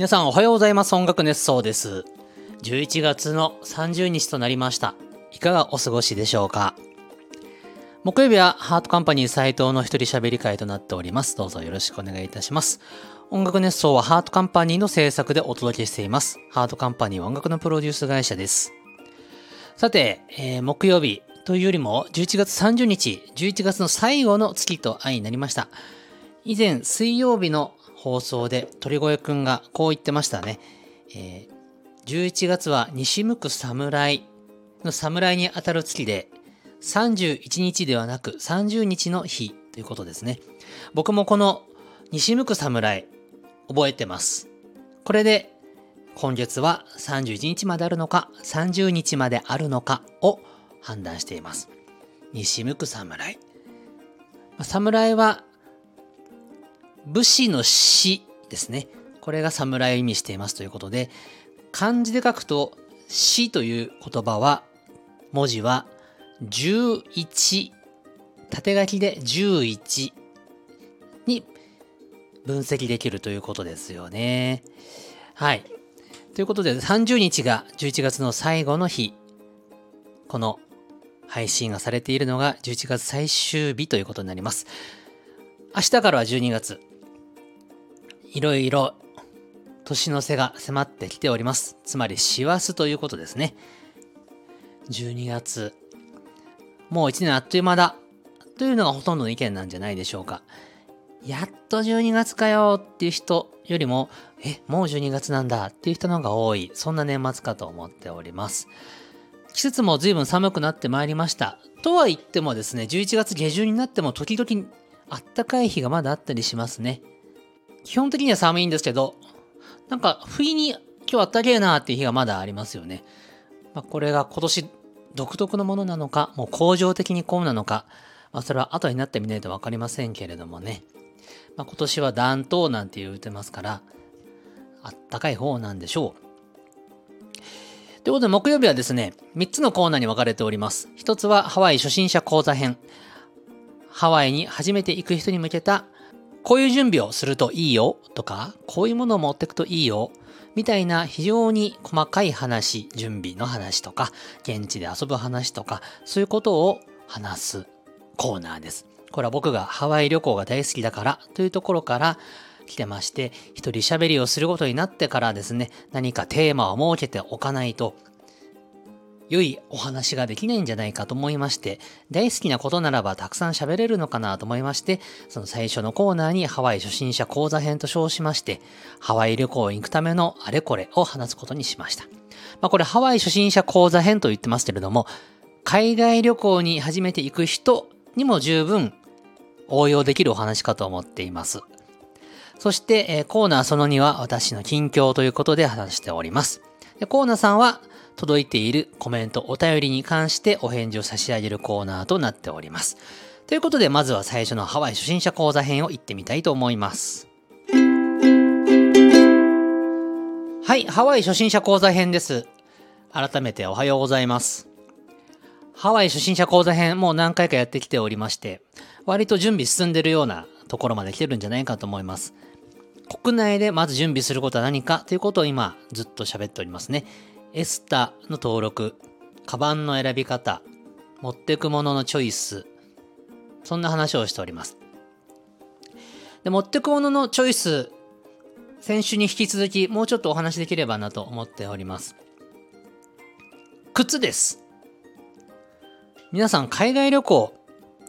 皆さんおはようございます。音楽熱奏です。11月の30日となりました。いかがお過ごしでしょうか？木曜日はハートカンパニー斉藤の一人喋り会となっております。どうぞよろしくお願いいたします。音楽熱奏はハートカンパニーの制作でお届けしています。ハートカンパニーは音楽のプロデュース会社です。さて、えー木曜日というよりも11月30日、11月の最後の月と愛になりました。以前水曜日の放送で鳥越くんがこう言ってましたね。えー11月は西向く侍の侍にあたる月で31日ではなく30日の日ということですね。僕もこの西向く侍覚えてます。これで今月は31日まであるのか30日まであるのかを判断しています。西向く侍。侍は武士の死ですね。これが侍を意味していますということで、漢字で書くと死という言葉は、文字は11、縦書きで11に分析できるということですよね。はい。ということで、30日が11月の最後の日、この配信がされているのが11月最終日ということになります。明日からは12月。いろいろ年の瀬が迫ってきております。つまり師走ということですね。12月。もう1年あっという間だ。というのがほとんどの意見なんじゃないでしょうか。やっと12月かよっていう人よりも、え、もう12月なんだっていう人の方が多い。そんな年末かと思っております。季節も随分寒くなってまいりました。とは言ってもですね、11月下旬になっても時々あったかい日がまだあったりしますね。基本的には寒いんですけど、なんか不意に今日あったけえなーっていう日がまだありますよね。まあ、これが今年独特のものなのか、もう恒常的にこうなのか、まあ、それは後になってみないとわかりませんけれどもね。まあ、今年は暖冬なんて言うてますから、あったかい方なんでしょう。ということで木曜日はですね、3つのコーナーに分かれております。1つはハワイ初心者講座編。ハワイに初めて行く人に向けたこういう準備をするといいよとか、こういうものを持ってくといいよみたいな非常に細かい話、準備の話とか、現地で遊ぶ話とか、そういうことを話すコーナーです。これは僕がハワイ旅行が大好きだからというところから来てまして、一人喋りをすることになってからですね、何かテーマを設けておかないと、良いお話ができないんじゃないかと思いまして、大好きなことならばたくさん喋れるのかなと思いまして、その最初のコーナーにハワイ初心者講座編と称しまして、ハワイ旅行に行くためのあれこれを話すことにしました。まあこれハワイ初心者講座編と言ってますけれども、海外旅行に初めて行く人にも十分応用できるお話かと思っています。そして、えーコーナーその2は私の近況ということで話しております。でコーナーさんは届いているコメント、お便りに関してお返事を差し上げるコーナーとなっております。ということで、まずは最初のハワイ初心者講座編を行ってみたいと思います。はい、ハワイ初心者講座編です。改めておはようございます。ハワイ初心者講座編、もう何回かやってきておりまして、割と準備進んでるようなところまで来てるんじゃないかと思います。国内でまず準備することは何かということを今ずっと喋っておりますね。エスタの登録、カバンの選び方、持ってくもののチョイス、そんな話をしております。で、持ってくもののチョイス、先週に引き続きもうちょっとお話できればなと思っております。靴です。皆さん海外旅行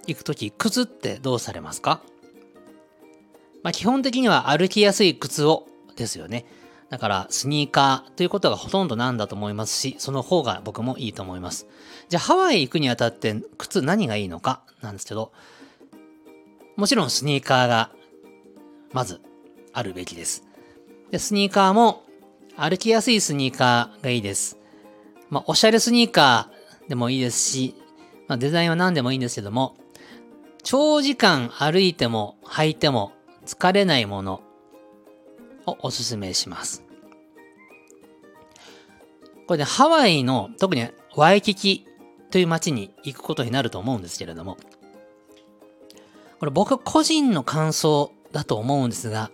行くとき靴ってどうされますか？まあ基本的には歩きやすい靴をですよね。だからスニーカーということがほとんどなんだと思いますし、その方が僕もいいと思います。じゃあハワイ行くにあたって靴何がいいのか？なんですけど、もちろんスニーカーがまずあるべきです。で、スニーカーも歩きやすいスニーカーがいいです。まあおしゃれスニーカーでもいいですし、まあデザインは何でもいいんですけども、長時間歩いても履いても疲れないものをおすすめします。これね、ハワイの特にワイキキという街に行くことになると思うんですけれども、これ僕個人の感想だと思うんですが、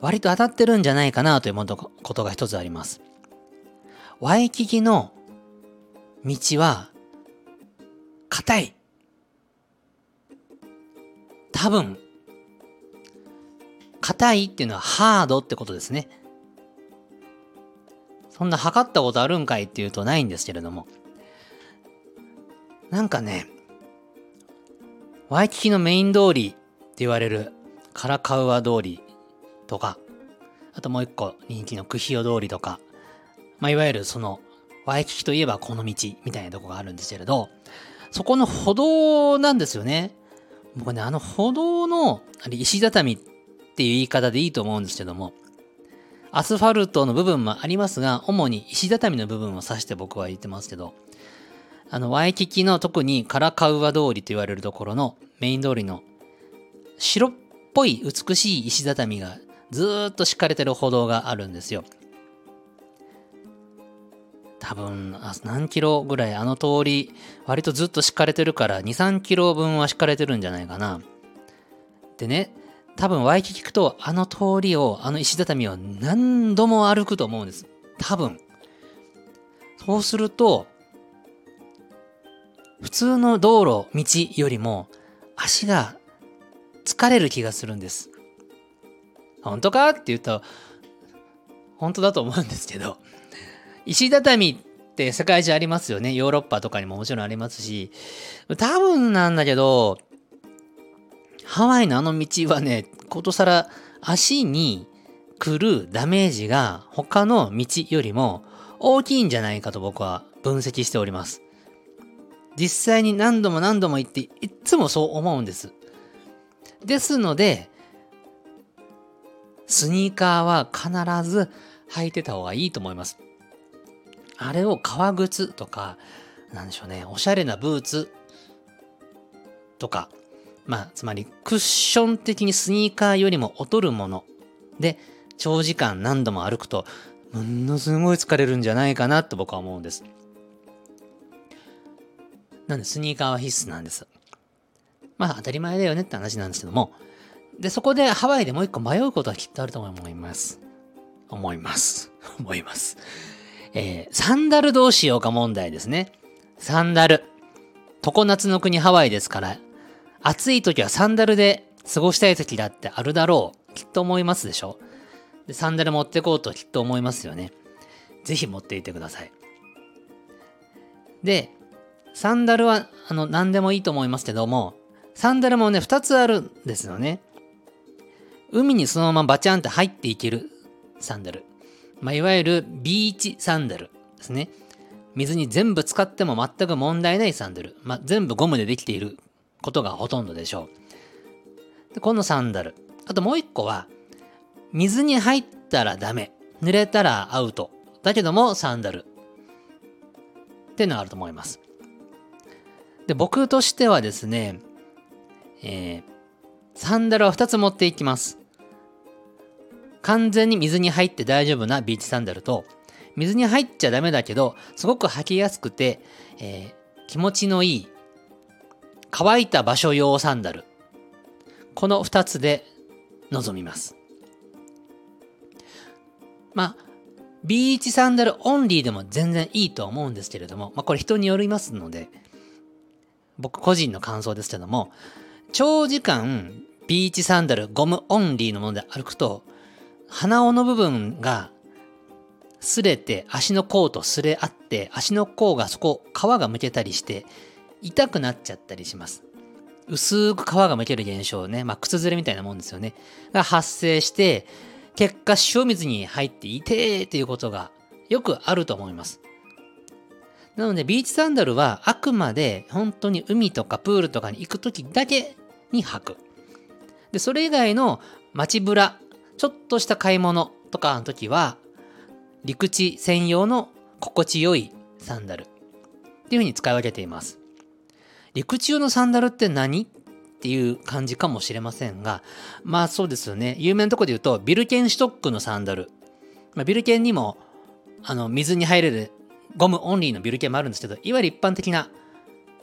割と当たってるんじゃないかなということが一つあります。ワイキキの道は、硬い。多分、硬いっていうのはハードってことですね。そんな測ったことあるんかいっていうとないんですけれども。なんかね、ワイキキのメイン通りって言われるカラカウア通りとか、あともう一個人気のクヒオ通りとか、まあ、いわゆるその、ワイキキといえばこの道みたいなとこがあるんですけれど、そこの歩道なんですよね。僕ね、あの歩道の、あれ石畳っていう言い方でいいと思うんですけども、アスファルトの部分もありますが、主に石畳の部分を指して僕は言ってますけど、あの、ワイキキの特にカラカウア通りと言われるところのメイン通りの白っぽい美しい石畳がずっと敷かれてる歩道があるんですよ。多分、何キロぐらいあの通り、割とずっと敷かれてるから2、3キロ分は敷かれてるんじゃないかな。でね、多分ワイキキくとあの通りを、あの石畳を何度も歩くと思うんです。多分。そうすると、普通の道路、道よりも足が疲れる気がするんです。本当かって言うと、本当だと思うんですけど、石畳って世界中ありますよね。ヨーロッパとかにももちろんありますし、多分なんだけど、ハワイのあの道はね、ことさら足に来るダメージが他の道よりも大きいんじゃないかと僕は分析しております。実際に何度も何度も言っていつもそう思うんです。ですので、スニーカーは必ず履いてた方がいいと思います。あれを革靴とか、なんでしょうね、おしゃれなブーツとか、まあ、つまりクッション的にスニーカーよりも劣るもので、長時間何度も歩くと、ものすごい疲れるんじゃないかなと僕は思うんです。なんでスニーカーは必須なんです。まあ当たり前だよねって話なんですけども、で、そこでハワイでもう一個迷うことはきっとあると思います。思います。思います。えー、サンダルどうしようか問題ですね。サンダル。常夏の国ハワイですから、暑い時はサンダルで過ごしたい時だってあるだろう。きっと思いますでしょ？でサンダル持ってこうときっと思いますよね。ぜひ持っていてください。で、サンダルは、あの、何でもいいと思いますけども、サンダルもね、2つあるんですよね。海にそのままバチャンって入っていけるサンダル。まあ、いわゆるビーチサンダルですね。水に全部使っても全く問題ないサンダル。まあ、全部ゴムでできていることがほとんどでしょう。でこのサンダル。あともう一個は、水に入ったらダメ。濡れたらアウト。だけどもサンダル。っていうのがあると思います。で、僕としてはですね、えー、サンダルは2つ持っていきます。完全に水に入って大丈夫なビーチサンダルと、水に入っちゃダメだけど、すごく履きやすくて、えー、気持ちのいい、乾いた場所用サンダル。この2つで臨みます。まあ、ビーチサンダルオンリーでも全然いいと思うんですけれども、まあこれ人によりますので、僕個人の感想ですけども、長時間ビーチサンダルゴムオンリーのもので歩くと、鼻緒の部分が擦れて足の甲と擦れ合って足の甲がそこ皮がむけたりして痛くなっちゃったりします。薄く皮がむける現象ね、まあ靴ずれみたいなもんですよね。が発生して、結果塩水に入っていてっていうことがよくあると思います。なので、ビーチサンダルはあくまで本当に海とかプールとかに行く時だけに履く。で、それ以外の街ブラ、ちょっとした買い物とかの時は、陸地専用の心地よいサンダルっていう風に使い分けています。陸地用のサンダルって何？っていう感じかもしれませんが、まあそうですよね。有名なとこで言うと、ビルケンシュトックのサンダル。まあ、ビルケンにも、あの、水に入れるゴムオンリーのビルケンもあるんですけど、いわゆる一般的な、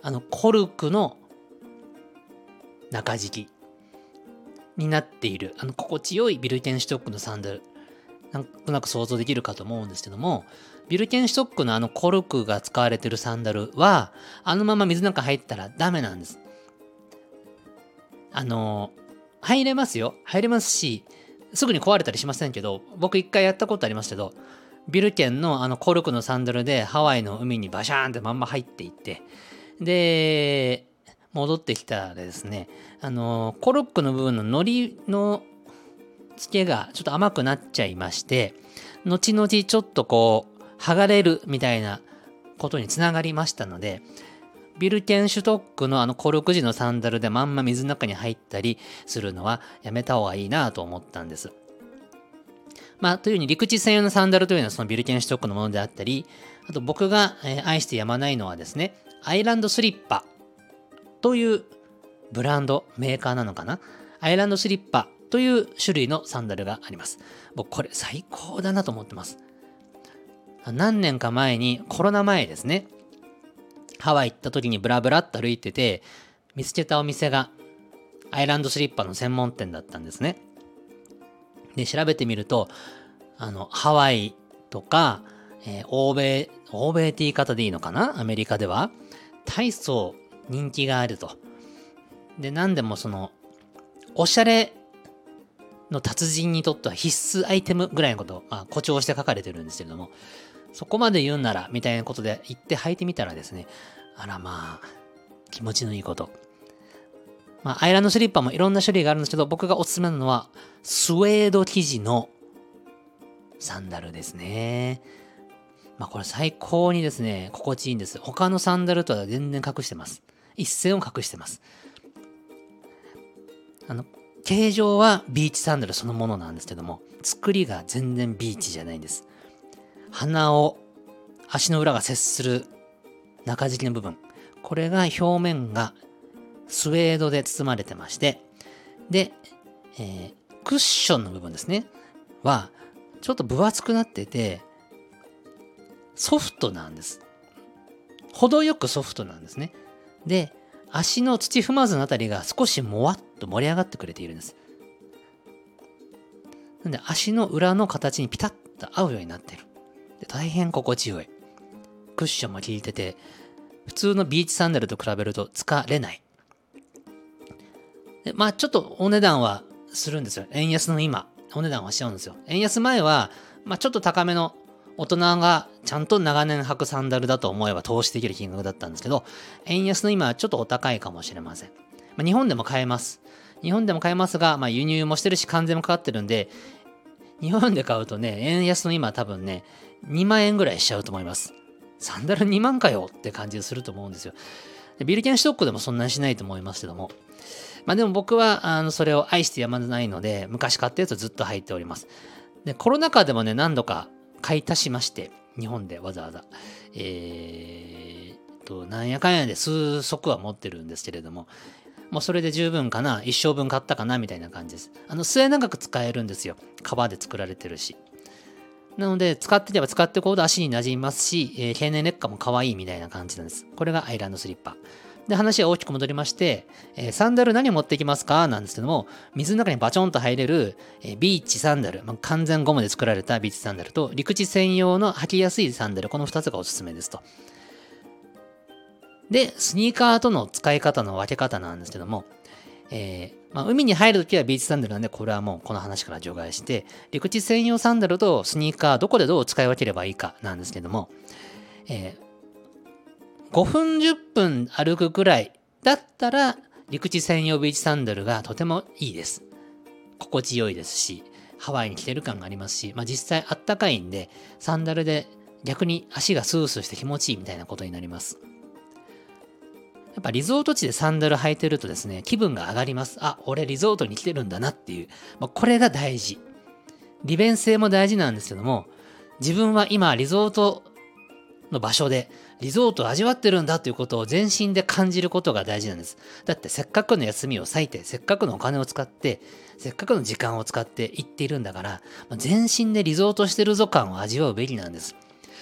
あの、コルクの中敷き。になっている、あの、心地よいビルケンシュトックのサンダル、なんとなく想像できるかと思うんですけども、ビルケンシュトックのあのコルクが使われてるサンダルは、あのまま水の中入ったらダメなんです。あの、入れますよ。入れますし、すぐに壊れたりしませんけど、僕一回やったことありますけど、ビルケンのあのコルクのサンダルでハワイの海にバシャーンってまんま入っていって、で、戻ってきたらですね、あの、コルクの部分の糊の付けがちょっと甘くなっちゃいまして、後々ちょっとこう、剥がれるみたいなことにつながりましたので、ビルケンシュトックのあのコルク時のサンダルでまんま水の中に入ったりするのはやめた方がいいなと思ったんです。まあ、というように陸地専用のサンダルというのはそのビルケンシュトックのものであったり、あと僕が愛してやまないのはですね、アイランドスリッパというブランド、メーカーなのかな？アイランドスリッパという種類のサンダルがあります。僕これ最高だなと思ってます。何年か前に、コロナ前ですね。ハワイ行った時にブラブラっと歩いてて、見つけたお店がアイランドスリッパの専門店だったんですね。で、調べてみると、あの、ハワイとか、えー、欧米、欧米って言い方でいいのかな？アメリカでは、大層人気があると。で、何でもその、おしゃれの達人にとっては必須アイテムぐらいのことを、まあ、誇張して書かれてるんですけれども、そこまで言うなら、みたいなことで言って履いてみたらですね、あらまあ、気持ちのいいこと。まあ、アイランドスリッパもいろんな種類があるんですけど、僕がおすすめなのは、スウェード生地のサンダルですね。まあこれ最高にですね、心地いいんです。他のサンダルとは全然隠してます。一線を隠してます。あの、形状はビーチサンダルそのものなんですけども、作りが全然ビーチじゃないんです。鼻を、足の裏が接する中敷きの部分。これが表面がスウェードで包まれてまして、で、えー、クッションの部分ですね。は、ちょっと分厚くなってて、ソフトなんです。程よくソフトなんですね。で、足の土踏まずのあたりが少しもわっと盛り上がってくれているんです。なんで足の裏の形にピタッと合うようになってる。で大変心地よい。クッションも効いてて、普通のビーチサンダルと比べると疲れない。でまあちょっとお値段はするんですよ。円安の今、お値段はしちゃうんですよ。円安前は、まあちょっと高めの大人がちゃんと長年履くサンダルだと思えば投資できる金額だったんですけど、円安の今はちょっとお高いかもしれません。まあ、日本でも買えます。日本でも買えますが、まあ、輸入もしてるし関税もかかってるんで、日本で買うとね、円安の今多分ね、2万円ぐらいしちゃうと思います。サンダル2万かよって感じがすると思うんですよ。ビルケンシュトックでもそんなにしないと思いますけども。まあでも僕は、あの、それを愛してやまないので、昔買ったやつずっと履いております。で、コロナ禍でもね、何度か買い足しまして、日本でわざわざ。えー、と、なんやかんやで数足は持ってるんですけれども、もうそれで十分かな、一生分買ったかな、みたいな感じです。あの、末長く使えるんですよ。革で作られてるし。なので、使ってれば使っていくほど足に馴染みますし、えー、経年劣化も可愛いみたいな感じなんです。これがアイランドスリッパ。で、話は大きく戻りまして、えー、サンダル何持ってきますか？なんですけども、水の中にバチョンと入れる、えー、ビーチサンダル、まあ、完全ゴムで作られたビーチサンダルと、陸地専用の履きやすいサンダル、この2つがおすすめですと。で、スニーカーとの使い方の分け方なんですけども、えー、まあ、海に入るときはビーチサンダルなんで、これはもうこの話から除外して、陸地専用サンダルとスニーカー、どこでどう使い分ければいいかなんですけども、えー、5分10分歩くくらいだったら陸地専用ビーチサンダルがとてもいいです。心地よいですし、ハワイに来てる感がありますし、まあ、実際あったかいんで、サンダルで逆に足がスースーして気持ちいいみたいなことになります。やっぱリゾート地でサンダル履いてるとですね、気分が上がります。あ、俺リゾートに来てるんだなっていう。まあ、これが大事。利便性も大事なんですけども、自分は今リゾートの場所でリゾートを味わってるんだということを全身で感じることが大事なんです。だってせっかくの休みを割いて、せっかくのお金を使って、せっかくの時間を使って行っているんだから、全身でリゾートしてるぞ感を味わうべきなんです。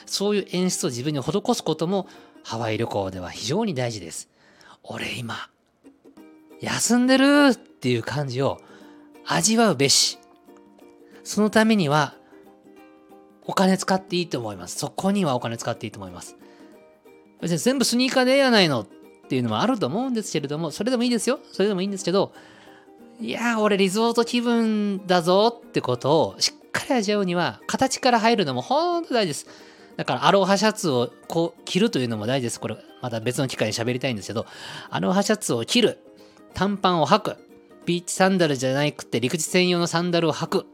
そういう演出を自分に施すこともハワイ旅行では非常に大事です。俺今、休んでるっていう感じを味わうべし。そのためには、お金使っていいと思います。そこにはお金使っていいと思います。別に全部スニーカーでええやないのっていうのもあると思うんですけれども、それでもいいですよ。それでもいいんですけど、いやー、俺リゾート気分だぞってことをしっかり味わうには、形から入るのも本当大事です。だからアロハシャツをこう着るというのも大事です。これまた別の機会に喋りたいんですけど、アロハシャツを着る、短パンを履く、ビーチサンダルじゃなくて陸地専用のサンダルを履く、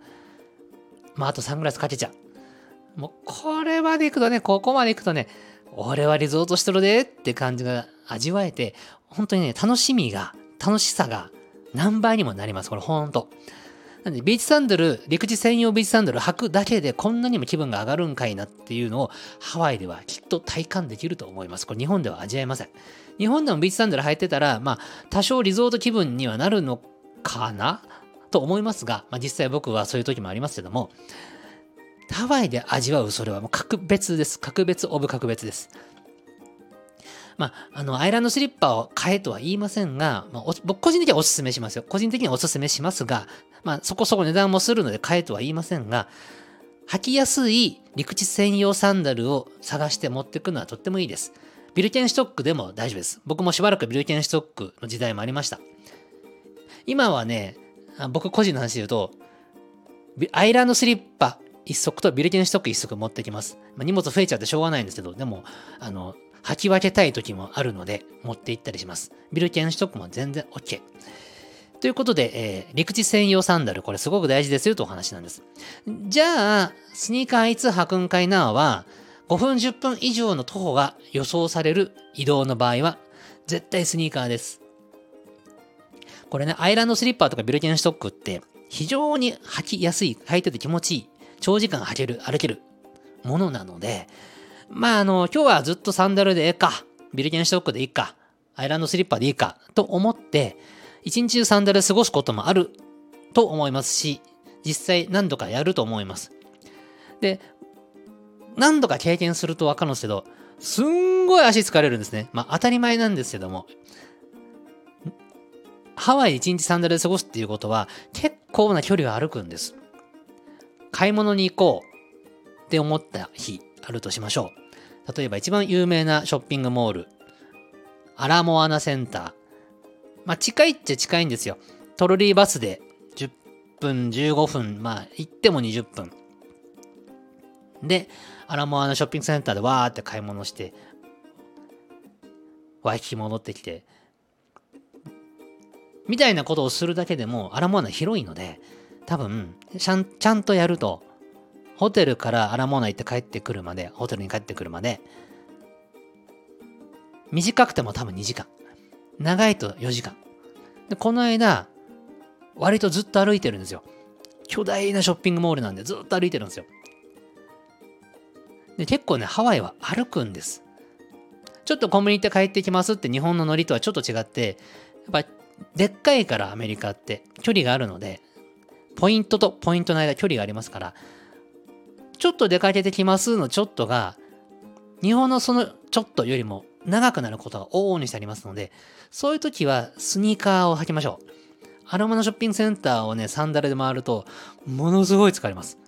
まああとサングラスかけちゃう。もうこれまで行くとね、ここまで行くとね、俺はリゾートしとるでって感じが味わえて、本当にね、楽しみが、楽しさが何倍にもなります。これほんと。なんで、ビーチサンダル、陸地専用ビーチサンダル履くだけでこんなにも気分が上がるんかいなっていうのをハワイではきっと体感できると思います。これ日本では味わえません。日本でもビーチサンダル履いてたら、まあ、多少リゾート気分にはなるのかな？と思いますが、まあ、実際僕はそういう時もありますけども、ハワイで味わうそれはもう格別です。格別オブ格別です。まあ、あの、アイランドスリッパを買えとは言いませんが、まあ、僕個人的にはお勧めしますよ。個人的にはお勧めしますが、まあ、そこそこ値段もするので買えとは言いませんが、履きやすい陸地専用サンダルを探して持ってくのはとってもいいです。ビルケンストックでも大丈夫です。僕もしばらくビルケンストックの時代もありました。今はね、僕個人の話で言うと、アイランドスリッパ一足とビルケンストック一足持ってきます。まあ、荷物増えちゃってしょうがないんですけど、でも、あの、履き分けたい時もあるので持って行ったりします。ビルケンシュトックも全然 OK。ということで、えー、陸地専用サンダル、これすごく大事ですよとお話なんです。じゃあ、スニーカーいつ履くんかいなは、5分10分以上の徒歩が予想される移動の場合は、絶対スニーカーです。これね、アイランドスリッパーとかビルケンシュトックって非常に履きやすい、履いてて気持ちいい、長時間履ける、歩けるものなので、まあ、あの、今日はずっとサンダルでええか、ビルケンシュトックでいいか、アイランドスリッパでいいか、と思って、一日中サンダルで過ごすこともあると思いますし、実際何度かやると思います。で、何度か経験するとわかるんですけど、すんごい足疲れるんですね。まあ当たり前なんですけども。ハワイ一日サンダルで過ごすっていうことは結構な距離を歩くんです。買い物に行こうって思った日あるとしましょう。例えば一番有名なショッピングモール、アラモアナセンター。まあ近いっちゃ近いんですよ。トロリーバスで10分、15分、まあ行っても20分。で、アラモアナショッピングセンターでわーって買い物して、ワイキキ戻ってきて、みたいなことをするだけでも、アラモアナ広いので、多分、ちゃんちゃんとやると、ホテルからアラモーナ行って帰ってくるまで、ホテルに帰ってくるまで、短くても多分2時間。長いと4時間。で、この間、割とずっと歩いてるんですよ。巨大なショッピングモールなんでずっと歩いてるんですよ。で、結構ね、ハワイは歩くんです。ちょっとコンビニ行って帰ってきますって日本のノリとはちょっと違って、やっぱでっかいからアメリカって距離があるので、ポイントとポイントの間距離がありますから、ちょっと出かけてきますのちょっとが、日本のそのちょっとよりも長くなることが往々にしてありますので、そういう時はスニーカーを履きましょう。アロマのショッピングセンターをね、サンダルで回ると、ものすごい疲れます。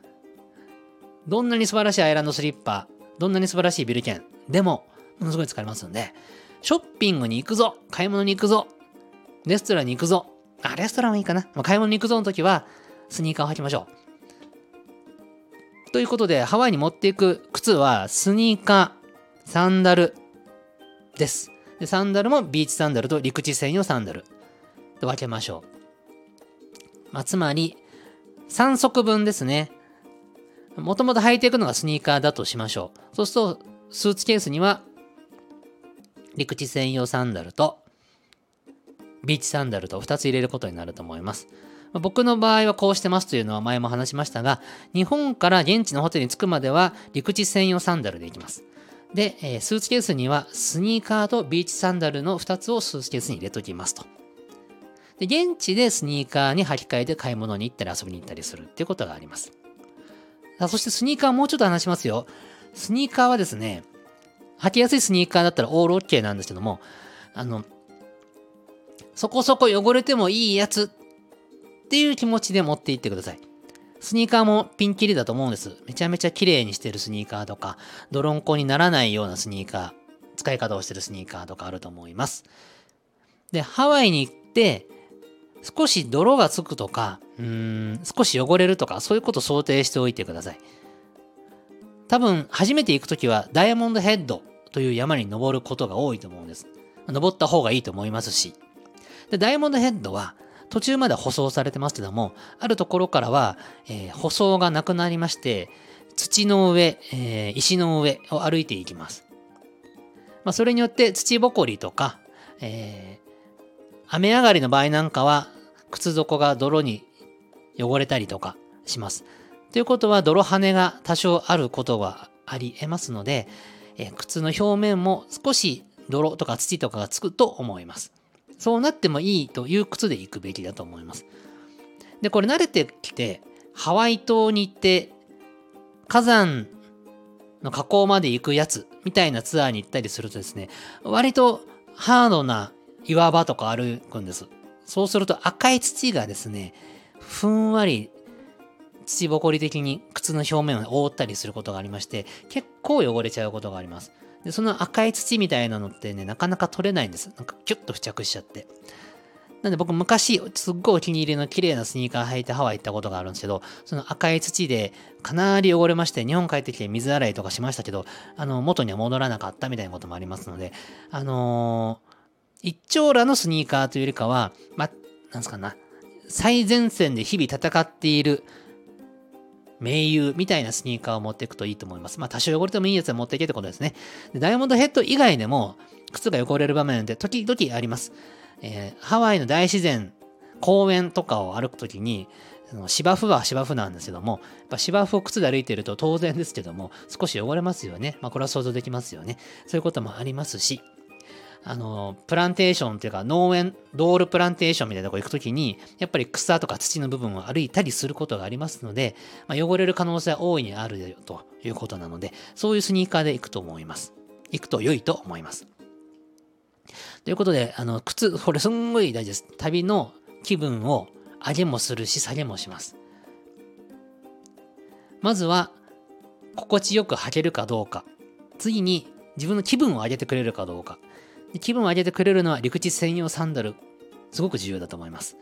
どんなに素晴らしいアイランドスリッパ、どんなに素晴らしいビル券でも、ものすごい疲れますので、ショッピングに行くぞ買い物に行くぞレストランに行くぞあ、レストランはいいかな、まあ、買い物に行くぞの時は、スニーカーを履きましょう。ということで、ハワイに持っていく靴は、スニーカー、サンダルです。でサンダルもビーチサンダルと陸地専用サンダルと分けましょう。まあ、つまり、3足分ですね。もともと履いていくのがスニーカーだとしましょう。そうすると、スーツケースには、陸地専用サンダルと、ビーチサンダルと2つ入れることになると思います。僕の場合はこうしてますというのは前も話しましたが、日本から現地のホテルに着くまでは陸地専用サンダルで行きます。で、えスーツケースにはスニーカーとビーチサンダルの2つをスーツケースに入れときますと。で、現地でスニーカーに履き替えて買い物に行ったり遊びに行ったりするっていうことがあります。さあそしてスニーカーもうちょっと話しますよ。スニーカーはですね、履きやすいスニーカーだったらオールオッケーなんですけども、あの、そこそこ汚れてもいいやつっていう気持ちで持っていってください。スニーカーもピンキリだと思うんです。めちゃめちゃ綺麗にしてるスニーカーとか、泥んこにならないようなスニーカー、使い方をしてるスニーカーとかあると思います。で、ハワイに行って、少し泥がつくとか、うーん、少し汚れるとか、そういうことを想定しておいてください。多分、初めて行くときは、ダイヤモンドヘッドという山に登ることが多いと思うんです。登った方がいいと思いますし。で、ダイヤモンドヘッドは、途中まで舗装されてますけども、あるところからは、えー、舗装がなくなりまして、土の上、えー、石の上を歩いていきます。まあ、それによって土ぼこりとか、えー、雨上がりの場合なんかは、靴底が泥に汚れたりとかします。ということは、泥跳ねが多少あることはあり得ますので、えー、靴の表面も少し泥とか土とかがつくと思います。そうなってもいいという靴で行くべきだと思います。で、これ慣れてきて、ハワイ島に行って、火山の河口まで行くやつみたいなツアーに行ったりするとですね、割とハードな岩場とか歩くんです。そうすると赤い土がですね、ふんわり土ぼこり的に靴の表面を覆ったりすることがありまして、結構汚れちゃうことがあります。で、その赤い土みたいなのってね、なかなか取れないんです。なんかキュッと付着しちゃって。なんで僕昔、すっごいお気に入りの綺麗なスニーカー履いてハワイ行ったことがあるんですけど、その赤い土でかなり汚れまして、日本帰ってきて水洗いとかしましたけど、あの、元には戻らなかったみたいなこともありますので、あのー、一丁羅のスニーカーというよりかは、ま、なんすかな、最前線で日々戦っている盟友みたいなスニーカーを持っていくといいと思います。まあ多少汚れてもいいやつは持っていけってことですね。ダイヤモンドヘッド以外でも靴が汚れる場面って時々あります。えー、ハワイの大自然、公園とかを歩くときに、その芝生は芝生なんですけども、やっぱ芝生を靴で歩いてると当然ですけども、少し汚れますよね。まあこれは想像できますよね。そういうこともありますし、あの、プランテーションっていうか農園、ドールプランテーションみたいなとこ行くときに、やっぱり草とか土の部分を歩いたりすることがありますので、まあ、汚れる可能性は大いにあるよということなので、そういうスニーカーで行くと思います。行くと良いと思います。ということで、あの、靴、これすんごい大事です。旅の気分を上げもするし、下げもします。まずは、心地よく履けるかどうか。次に、自分の気分を上げてくれるかどうか。気分を上げてくれるのは陸地専用サンダル。すごく重要だと思います。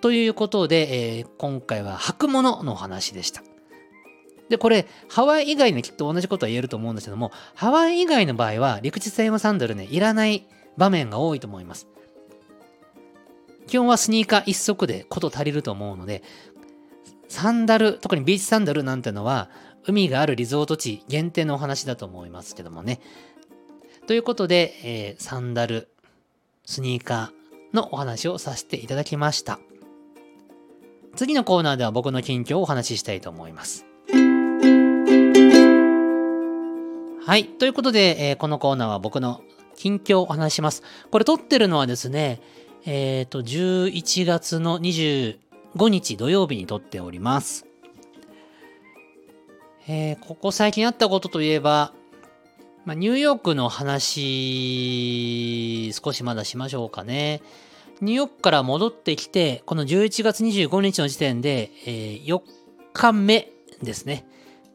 ということで、えー、今回は履くもののお話でした。で、これ、ハワイ以外にきっと同じことは言えると思うんですけども、ハワイ以外の場合は、陸地専用サンダルね、いらない場面が多いと思います。基本はスニーカー一足でこと足りると思うので、サンダル、特にビーチサンダルなんてのは、海があるリゾート地限定のお話だと思いますけどもね。ということで、えー、サンダル、スニーカーのお話をさせていただきました。次のコーナーでは僕の近況をお話ししたいと思います。はい。ということで、えー、このコーナーは僕の近況をお話します。これ撮ってるのはですね、えっ、ー、と、11月の25日土曜日に撮っております。えー、ここ最近あったことといえば、まあ、ニューヨークの話、少しまだしましょうかね。ニューヨークから戻ってきて、この11月25日の時点で、えー、4日目ですね。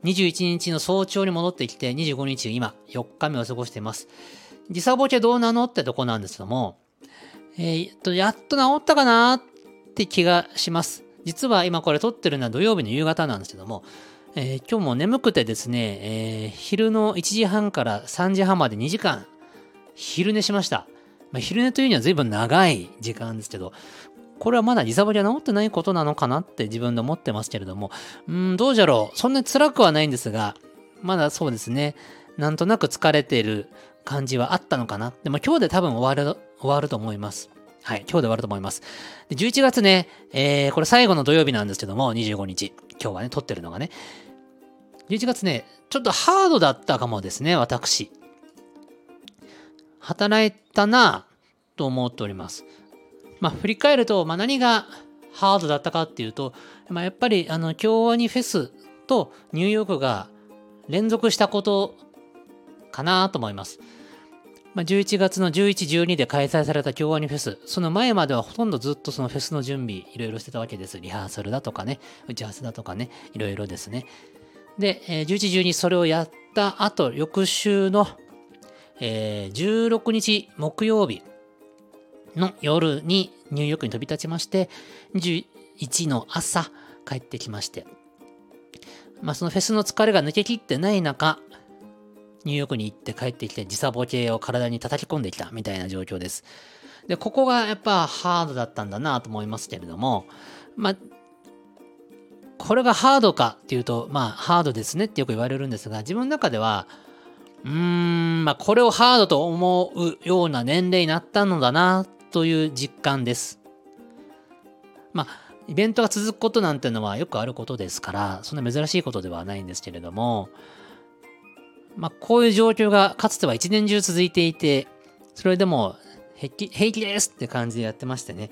21日の早朝に戻ってきて、25日今、4日目を過ごしています。時差ボケどうなのってとこなんですけども、えー、っと、やっと治ったかなって気がします。実は今これ撮ってるのは土曜日の夕方なんですけども、えー、今日も眠くてですね、えー、昼の1時半から3時半まで2時間、昼寝しました。まあ、昼寝というには随分長い時間ですけど、これはまだリザボリは治ってないことなのかなって自分で思ってますけれども、うん、どうじゃろう。そんなに辛くはないんですが、まだそうですね、なんとなく疲れてる感じはあったのかな。でも今日で多分終わる、終わると思います。はい、今日で終わると思います。で11月ね、えー、これ最後の土曜日なんですけども、25日。今日はね、撮ってるのがね。11月ね、ちょっとハードだったかもですね、私。働いたなと思っております。まあ、振り返ると、まあ、何がハードだったかっていうと、まあ、やっぱり、あの、京アニフェスとニューヨークが連続したことかなと思います。まあ、11月の11、12で開催された京アニフェス、その前まではほとんどずっとそのフェスの準備、いろいろしてたわけです。リハーサルだとかね、打ち合わせだとかね、いろいろですね。で、えー、11、12それをやった後、翌週の、えー、16日木曜日の夜にニューヨークに飛び立ちまして、21の朝帰ってきまして、まあ、そのフェスの疲れが抜けきってない中、ニューヨークに行って帰ってきて時差ボケを体に叩き込んできたみたいな状況です。で、ここがやっぱハードだったんだなと思いますけれども、まあ、これがハードかっていうと、まあ、ハードですねってよく言われるんですが、自分の中では、うーん、まあ、これをハードと思うような年齢になったのだなという実感です。まあ、イベントが続くことなんてのはよくあることですから、そんな珍しいことではないんですけれども、まあ、こういう状況がかつては一年中続いていて、それでも平気平気ですって感じでやってましてね、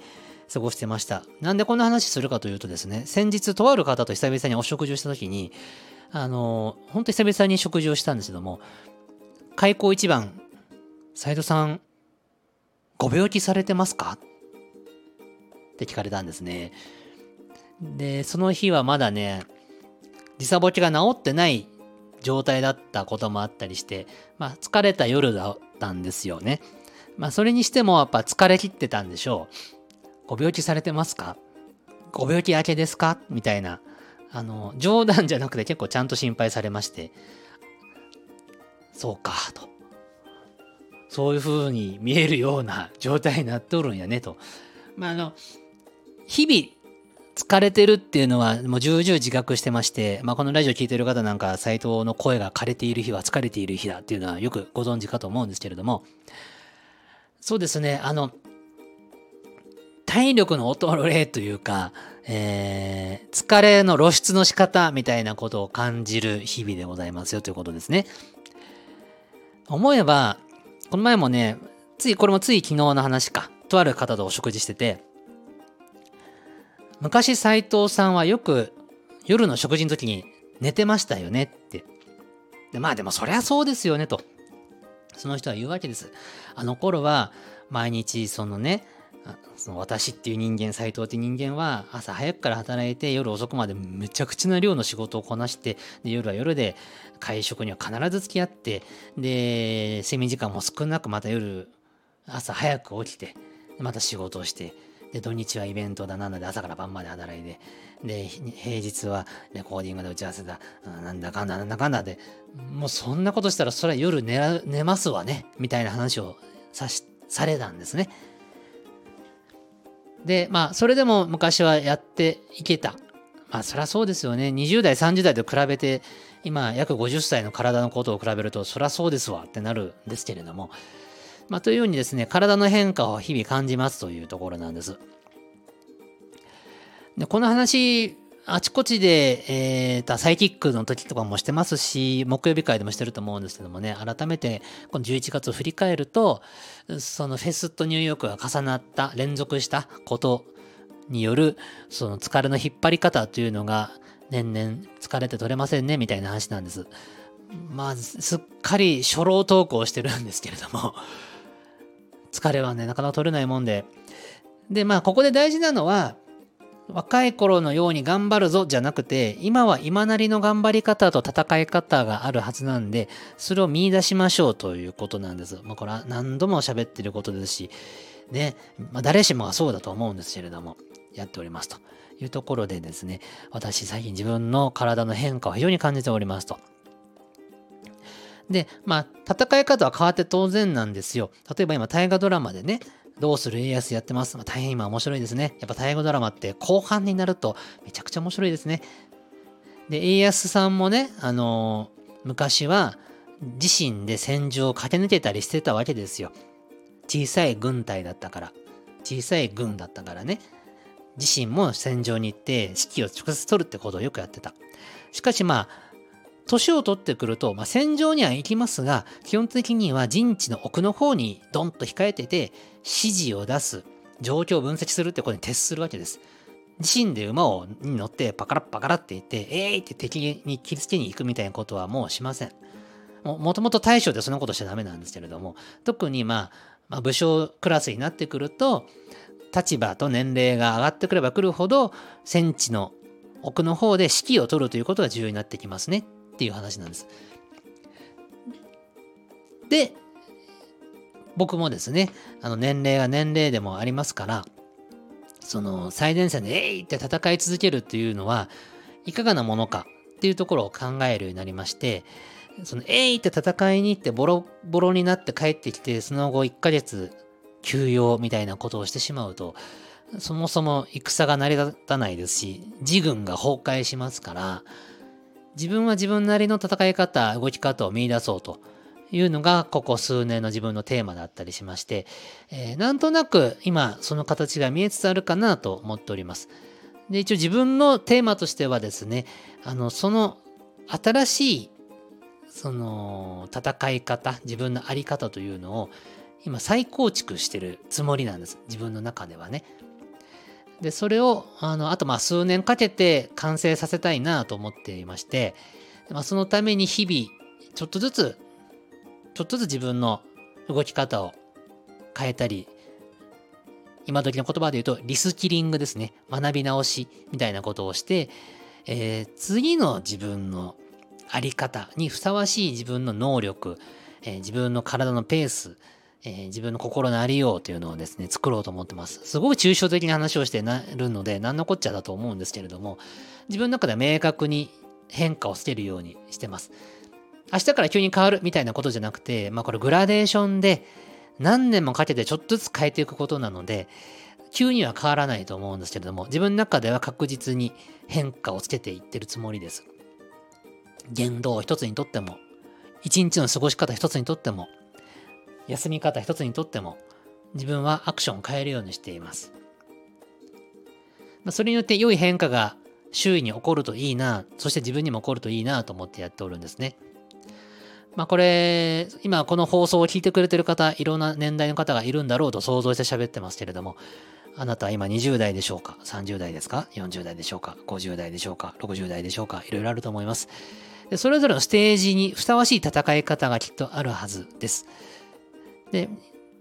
過ごしてました。なんでこんな話するかというとですね、先日とある方と久々にお食事をした時に、あの、本当に久々に食事をしたんですけども、開口一番、斉藤さん、ご病気されてますか？って聞かれたんですね。で、その日はまだね、時差ボケが治ってない状態だったこともあったりして、まあ、疲れた夜だったんですよね。まあ、それにしてもやっぱ疲れ切ってたんでしょう。ご病気されてますか？ご病気明けですか？みたいな。あの、冗談じゃなくて結構ちゃんと心配されまして、そうか、と。そういう風に見えるような状態になっとるんやね、と。まあ、あの、日々疲れてるっていうのはもう重々自覚してまして、まあ、このラジオ聴いてる方なんか斎藤の声が枯れている日は疲れている日だっていうのはよくご存知かと思うんですけれどもそうですねあの体力の衰えというか、えー、疲れの露出の仕方みたいなことを感じる日々でございますよということですね。思えば、この前もね、つい、これもつい昨日の話か、とある方とお食事してて、昔斎藤さんはよく夜の食事の時に寝てましたよねって。でまあでもそりゃそうですよねと。その人は言うわけです。あの頃は毎日そのね、その私っていう人間、斎藤っていう人間は朝早くから働いて夜遅くまでむちゃくちゃな量の仕事をこなしてで夜は夜で会食には必ず付き合ってで睡眠時間も少なくまた夜朝早く起きてまた仕事をしてで、土日はイベントだなんだで朝から晩まで働いて、で、平日はレコーディングで打ち合わせだ、なんだかんだなんだかんだで、もうそんなことしたらそれは夜寝寝ますわね、みたいな話をさし、されたんですね。で、まあ、それでも昔はやっていけた。まあ、そりゃそうですよね。20代、30代と比べて、今、約50歳の体のことを比べると、そりゃそうですわってなるんですけれども、まあ、というようにですね、体の変化を日々感じますというところなんです。でこの話、あちこちで、えー、サイキックの時とかもしてますし、木曜日会でもしてると思うんですけどもね、改めてこの11月を振り返ると、そのフェスとニューヨークが重なった、連続したことによる、その疲れの引っ張り方というのが、年々疲れて取れませんね、みたいな話なんです。まあ、すっかり初老トークをしてるんですけれども、疲れはね、なかなか取れないもんで。で、まあ、ここで大事なのは、若い頃のように頑張るぞじゃなくて、今は今なりの頑張り方と戦い方があるはずなんで、それを見出しましょうということなんです。まあ、これは何度も喋ってることですし、ね、まあ、誰しもがそうだと思うんですけれども、やっておりますというところでですね、私最近自分の体の変化を非常に感じておりますと。で、まあ、戦い方は変わって当然なんですよ。例えば今、大河ドラマでね、どうする家康やってます。まあ、大変今面白いですね。やっぱ大河ドラマって後半になるとめちゃくちゃ面白いですね。で、家康さんもね、あのー、昔は自身で戦場を駆け抜けたりしてたわけですよ。小さい軍隊だったから。小さい軍だったからね。自身も戦場に行って指揮を直接取るってことをよくやってた。しかしまあ、年を取ってくると、まあ、戦場には行きますが、基本的には陣地の奥の方にドンと控えてて、指示を出す、状況を分析するってことに徹するわけです。自身で馬をに乗ってパカラッパカラって言って、えーいって敵に切りつけに行くみたいなことはもうしません。もともと大将でそんなことしちゃダメなんですけれども、特にまあ、まあ、武将クラスになってくると、立場と年齢が上がってくればくるほど、戦地の奥の方で指揮を取るということが重要になってきますねっていう話なんです。で、僕もですね、あの年齢が年齢でもありますから、その最前線でえいって戦い続けるっていうのはいかがなものかっていうところを考えるようになりまして、そのえいって戦いに行ってボロボロになって帰ってきて、その後1ヶ月休養みたいなことをしてしまうと、そもそも戦が成り立たないですし、自軍が崩壊しますから、自分は自分なりの戦い方、動き方を見出そうというのが、ここ数年の自分のテーマだったりしまして、えー、なんとなく今その形が見えつつあるかなと思っております。で、一応自分のテーマとしてはですね、あの、その新しい、その戦い方、自分のあり方というのを今再構築してるつもりなんです。自分の中ではね。で、それを、あの、あとまあ数年かけて完成させたいなと思っていまして、まあ、そのために日々、ちょっとずつ、ちょっとずつ自分の動き方を変えたり、今時の言葉で言うとリスキリングですね。学び直しみたいなことをして、えー、次の自分のあり方にふさわしい自分の能力、えー、自分の体のペース、えー、自分の心のありようというのをですね、作ろうと思ってます。すごく抽象的な話をしてなるので、何のこっちゃだと思うんですけれども、自分の中では明確に変化をつけるようにしてます。明日から急に変わるみたいなことじゃなくて、まあこれグラデーションで何年もかけてちょっとずつ変えていくことなので、急には変わらないと思うんですけれども、自分の中では確実に変化をつけていってるつもりです。言動一つにとっても、一日の過ごし方一つにとっても、休み方一つにとっても自分はアクションを変えるようにしています。まあそれによって良い変化が周囲に起こるといいな、そして自分にも起こるといいなと思ってやっておるんですね。まあこれ、今この放送を聞いてくれてる方、いろんな年代の方がいるんだろうと想像して喋ってますけれども、あなたは今20代でしょうか ?30 代ですか ?40 代でしょうか ?50 代でしょうか ?60 代でしょうか？いろいろあると思います。でそれぞれのステージにふさわしい戦い方がきっとあるはずです。で、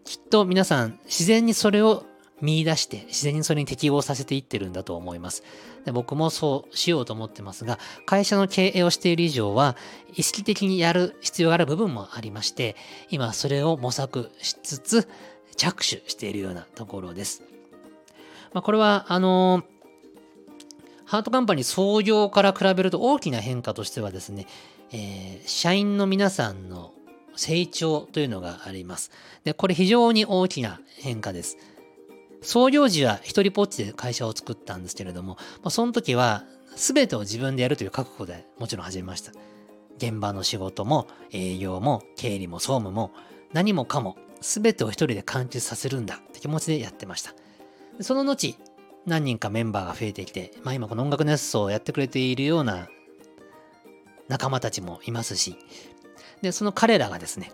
きっと皆さん自然にそれを見出して自然にそれに適応させていってるんだと思います。で僕もそうしようと思ってますが、会社の経営をしている以上は意識的にやる必要がある部分もありまして、今それを模索しつつ着手しているようなところです。まあ、これは、あのハートカンパニー創業から比べると大きな変化としてはですね、えー、社員の皆さんの成長というのがあります。で、これ非常に大きな変化です。創業時は一人ぽっちで会社を作ったんですけれども、まあ、その時は全てを自分でやるという覚悟でもちろん始めました。現場の仕事も営業も経理も総務も何もかも全てを一人で完結させるんだって気持ちでやってました。その後、何人かメンバーが増えてきて、まあ今この音楽熱奏をやってくれているような仲間たちもいますし、で、その彼らがですね、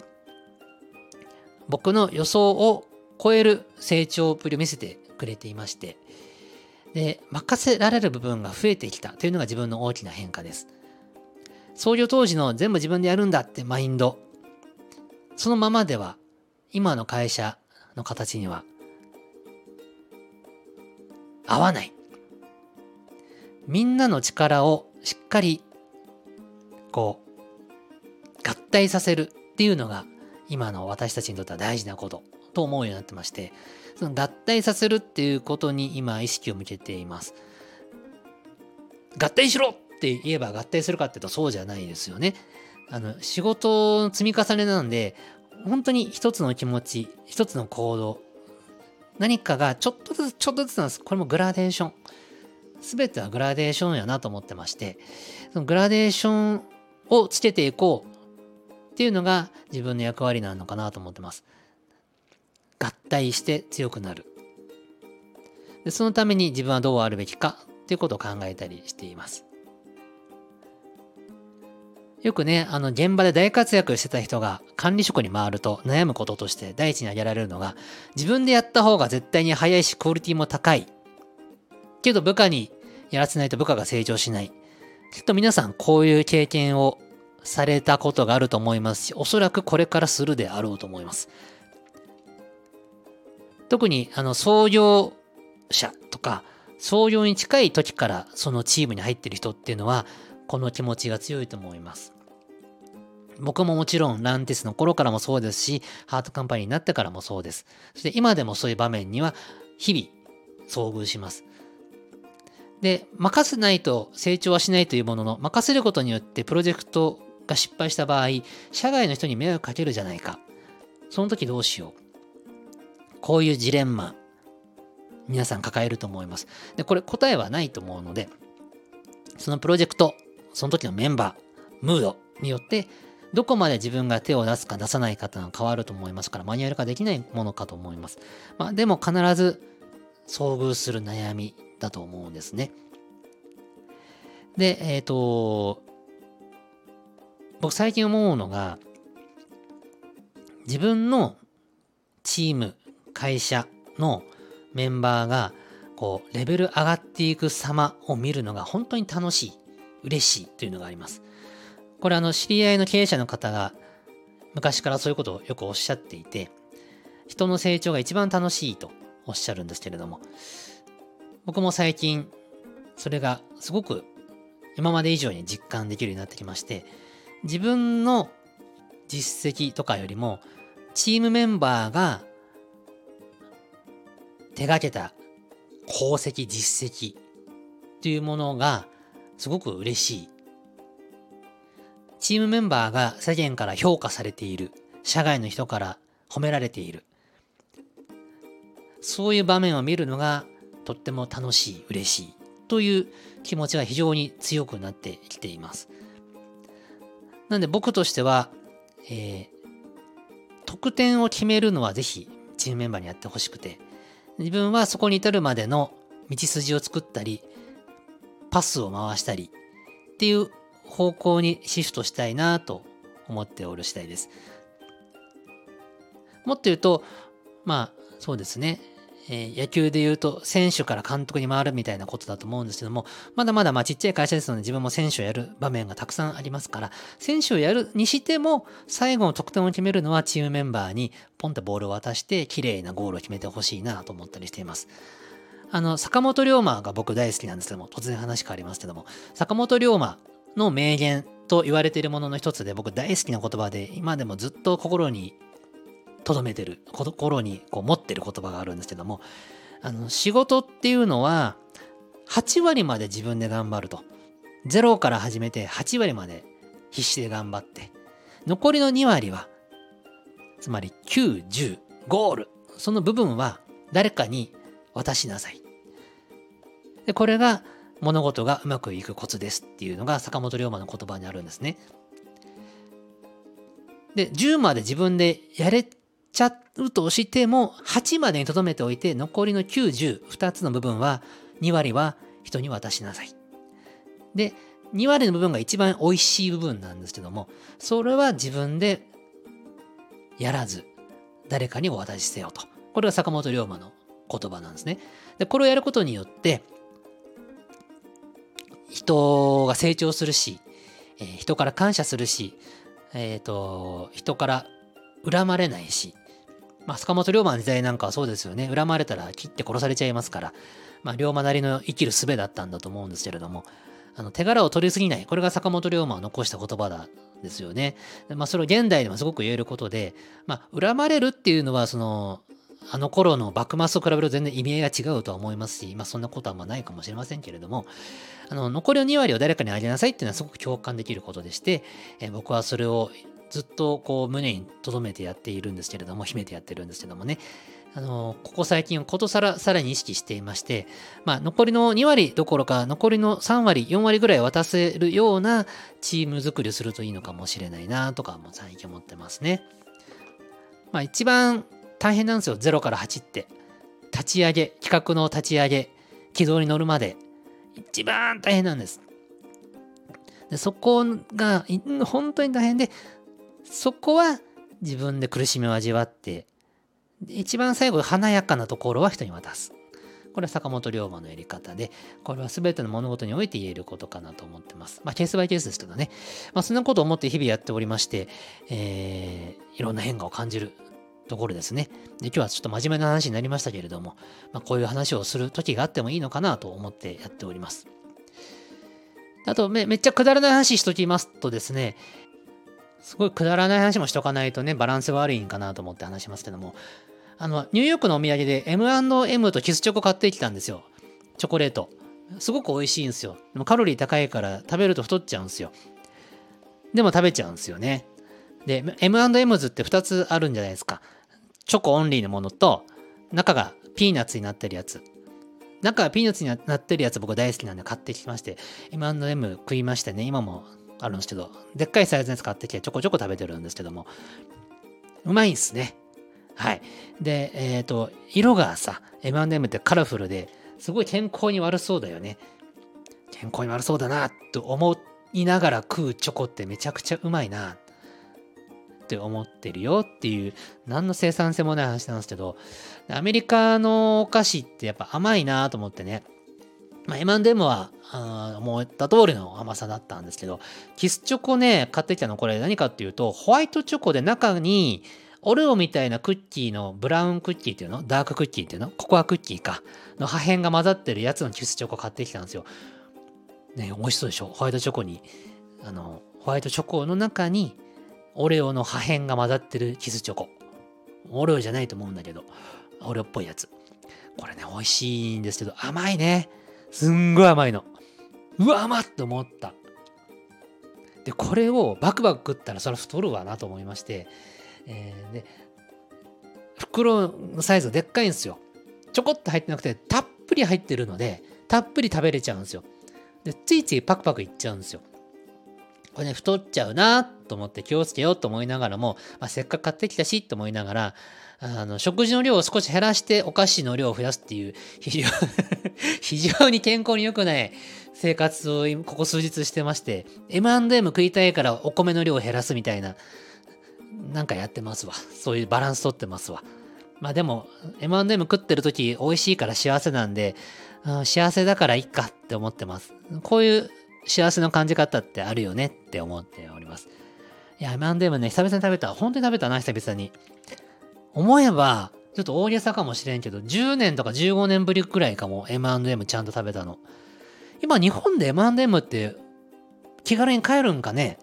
僕の予想を超える成長ぶりを見せてくれていまして、で、任せられる部分が増えてきたというのが自分の大きな変化です。創業当時の全部自分でやるんだってマインド、そのままでは、今の会社の形には合わない。みんなの力をしっかりこう合体させるっていうのが今の私たちにとっては大事なことと思うようになってまして、その合体させるっていうことに今意識を向けています。合体しろって言えば合体するかっていうとそうじゃないですよね。あの、仕事の積み重ねなんで、本当に一つの気持ち、一つの行動、何かがちょっとずつちょっとずつなんです。これもグラデーション。すべてはグラデーションやなと思ってまして、そのグラデーションをつけていこうっていうのが自分の役割なのかなと思ってます。合体して強くなる。でそのために自分はどうあるべきかっていうことを考えたりしています。よくね、あの現場で大活躍してた人が管理職に回ると悩むこととして第一に挙げられるのが自分でやった方が絶対に早いしクオリティも高い。けど部下にやらせないと部下が成長しない。きっと皆さんこういう経験をされたことがあると思いますし、おそらくこれからするであろうと思います。特に、あの、創業者とか、創業に近い時からそのチームに入ってる人っていうのは、この気持ちが強いと思います。僕ももちろんランティスの頃からもそうですし、ハートカンパニーになってからもそうです。そして今でもそういう場面には日々遭遇します。で、任せないと成長はしないというものの、任せることによってプロジェクトが失敗した場合、社外の人に迷惑かけるじゃないか。その時どうしよう。こういうジレンマ、皆さん抱えると思います。で、これ答えはないと思うので、そのプロジェクト、その時のメンバー、ムードによって、どこまで自分が手を出すか出さないかというのは変わると思いますから、マニュアル化できないものかと思います。まあ、でも必ず遭遇する悩みだと思うんですね。で、えっ、ー、と、僕最近思うのが、自分のチーム、会社のメンバーが、こう、レベル上がっていく様を見るのが本当に楽しい、嬉しいというのがあります。これあの、知り合いの経営者の方が昔からそういうことをよくおっしゃっていて、人の成長が一番楽しいとおっしゃるんですけれども、僕も最近、それがすごく今まで以上に実感できるようになってきまして、自分の実績とかよりも、チームメンバーが手がけた功績、実績というものがすごく嬉しい。チームメンバーが世間から評価されている。社外の人から褒められている。そういう場面を見るのがとっても楽しい、嬉しいという気持ちが非常に強くなってきています。なんで僕としては、えー、得点を決めるのはぜひチームメンバーにやってほしくて、自分はそこに至るまでの道筋を作ったり、パスを回したりっていう方向にシフトしたいなと思っておる次第です。もっと言うと、まあそうですね、え、野球で言うと選手から監督に回るみたいなことだと思うんですけども、まだまだまあちっちゃい会社ですので自分も選手をやる場面がたくさんありますから、選手をやるにしても最後の得点を決めるのはチームメンバーにポンとボールを渡して綺麗なゴールを決めてほしいなと思ったりしています。あの、坂本龍馬が僕大好きなんですけども、突然話変わりますけども、坂本龍馬の名言と言われているものの一つで僕大好きな言葉で今でもずっと心に留めてる、心にこう持ってる言葉があるんですけども、あの、仕事っていうのは、8割まで自分で頑張ると。0から始めて8割まで必死で頑張って、残りの2割は、つまり9、10、ゴール。その部分は誰かに渡しなさい。で、これが物事がうまくいくコツですっていうのが坂本龍馬の言葉にあるんですね。で、10まで自分でやれちゃうとしても、8までに留めておいて、残りの9、10、2つの部分は、2割は人に渡しなさい。で、2割の部分が一番美味しい部分なんですけども、それは自分でやらず、誰かにお渡しせよと。これが坂本龍馬の言葉なんですね。で、これをやることによって、人が成長するし、えー、人から感謝するし、えっ、ー、と、人から恨まれないし、まあ、坂本龍馬の時代なんかはそうですよね。恨まれたら切って殺されちゃいますから、まあ、龍馬なりの生きる術だったんだと思うんですけれども、あの手柄を取りすぎない。これが坂本龍馬を残した言葉だですよね。まあ、それを現代でもすごく言えることで、まあ、恨まれるっていうのは、その、あの頃の幕末と比べると全然意味合いが違うとは思いますし、まあそんなことはまあないかもしれませんけれども、あの、残りの2割を誰かにあげなさいっていうのはすごく共感できることでして、え僕はそれをずっとこう胸に留めてやっているんですけれども、秘めてやってるんですけどもね、あの、ここ最近ことさら、さらに意識していまして、まあ、残りの2割どころか、残りの3割、4割ぐらい渡せるようなチーム作りをするといいのかもしれないな、とかも最近思ってますね。まあ、一番大変なんですよ、0から8って。立ち上げ、企画の立ち上げ、軌道に乗るまで、一番大変なんです。でそこが本当に大変で、そこは自分で苦しみを味わって、一番最後華やかなところは人に渡す。これは坂本龍馬のやり方で、これは全ての物事において言えることかなと思ってます。まあ、ケースバイケースですけどね。まあ、そんなことを思って日々やっておりまして、えー、いろんな変化を感じるところですね。で今日はちょっと真面目な話になりましたけれども、まあ、こういう話をする時があってもいいのかなと思ってやっております。あとめ、めっちゃくだらない話しときますとですね、すごいくだらない話もしとかないとね、バランス悪いんかなと思って話しますけども、あの、ニューヨークのお土産で M&M とキスチョコ買ってきたんですよ。チョコレート。すごく美味しいんですよ。でもカロリー高いから食べると太っちゃうんですよ。でも食べちゃうんですよね。で、M&M's って2つあるんじゃないですか。チョコオンリーのものと、中がピーナッツになってるやつ。中がピーナッツになってるやつ僕大好きなんで買ってきまして、M&M 食いましてね、今もあるんですけど、でっかいサイズのやつ買ってきてちょこちょこ食べてるんですけども、うまいんすね。はい。で、えっ、ー、と、色がさ、M&M ってカラフルで、すごい健康に悪そうだよね。健康に悪そうだな、と思いながら食うチョコってめちゃくちゃうまいな、って思ってるよっていう、何の生産性もない話なんですけど、アメリカのお菓子ってやっぱ甘いなと思ってね。まあ、M&M は、思った通りの甘さだったんですけど、キスチョコね、買ってきたのこれ何かっていうと、ホワイトチョコで中に、オレオみたいなクッキーのブラウンクッキーっていうの？ダーククッキーっていうの？ココアクッキーか。の破片が混ざってるやつのキスチョコ買ってきたんですよ。ね、美味しそうでしょ？ホワイトチョコに。あの、ホワイトチョコの中に、オレオの破片が混ざってるキスチョコ。オレオじゃないと思うんだけど、オレオっぽいやつ。これね、美味しいんですけど、甘いね。すんごい甘いの。うわ、甘って思った。で、これをバクバク食ったらそれ太るわなと思いまして、えー、で、袋のサイズがでっかいんですよ。ちょこっと入ってなくて、たっぷり入ってるので、たっぷり食べれちゃうんですよ。で、ついついパクパクいっちゃうんですよ。これね、太っちゃうなと思って気をつけようと思いながらも、まあ、せっかく買ってきたしと思いながら、あの、食事の量を少し減らしてお菓子の量を増やすっていう、非常に健康に良くない生活をここ数日してまして、M&M 食いたいからお米の量を減らすみたいな、なんかやってますわ。そういうバランス取ってますわ。まあでも、M&M 食ってる時美味しいから幸せなんで、うん、幸せだからいいかって思ってます。こういう幸せの感じ方ってあるよねって思っております。いや、M&M ね、久々に食べた。本当に食べたな、久々に。思えば、ちょっと大げさかもしれんけど、10年とか15年ぶりくらいかも、M&M ちゃんと食べたの。今、日本で M&M って気軽に買えるんかね？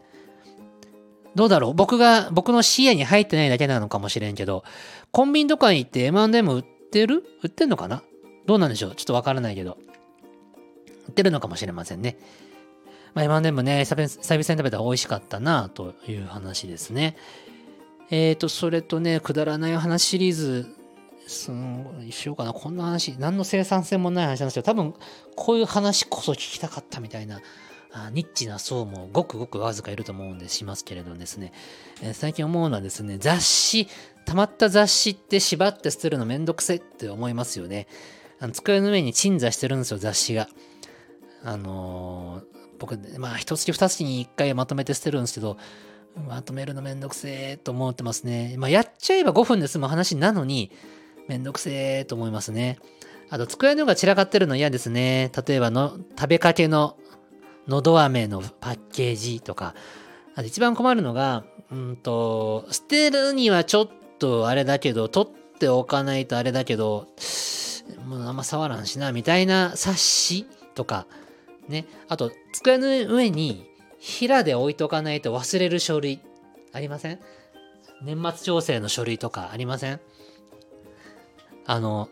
どうだろう？僕が、僕の視野に入ってないだけなのかもしれんけど、コンビニとかに行って M&M 売ってる？売ってんのかな？どうなんでしょう？ちょっとわからないけど。売ってるのかもしれませんね。まあ、M&M ね、久々に食べたら美味しかったなという話ですね。えっ、ー、と、それとね、くだらない話シリーズ、すんしようかな。こんな話、何の生産性もない話なんですけど、多分、こういう話こそ聞きたかったみたいなあニッチな層もごくごくわずかいると思うんでしますけれどですね、えー、最近思うのはですね、雑誌、たまった雑誌って縛って捨てるのめんどくせって思いますよね。あの机の上に鎮座してるんですよ、雑誌が。あのー、僕、まあ、一月二月に一回まとめて捨てるんですけど、まとめるのめんどくせえと思ってますね。まあ、やっちゃえば5分で済む話なのに、めんどくせえと思いますね。あと、机の上が散らかってるの嫌ですね。例えばの、食べかけののど飴のパッケージとか、あと一番困るのが、うんと、捨てるにはちょっとあれだけど、取っておかないとあれだけど、もうあんま触らんしな、みたいな冊子とか、ね。あと、机の上に、平で置いとかないと忘れる書類、ありません？年末調整の書類とかありません？あの、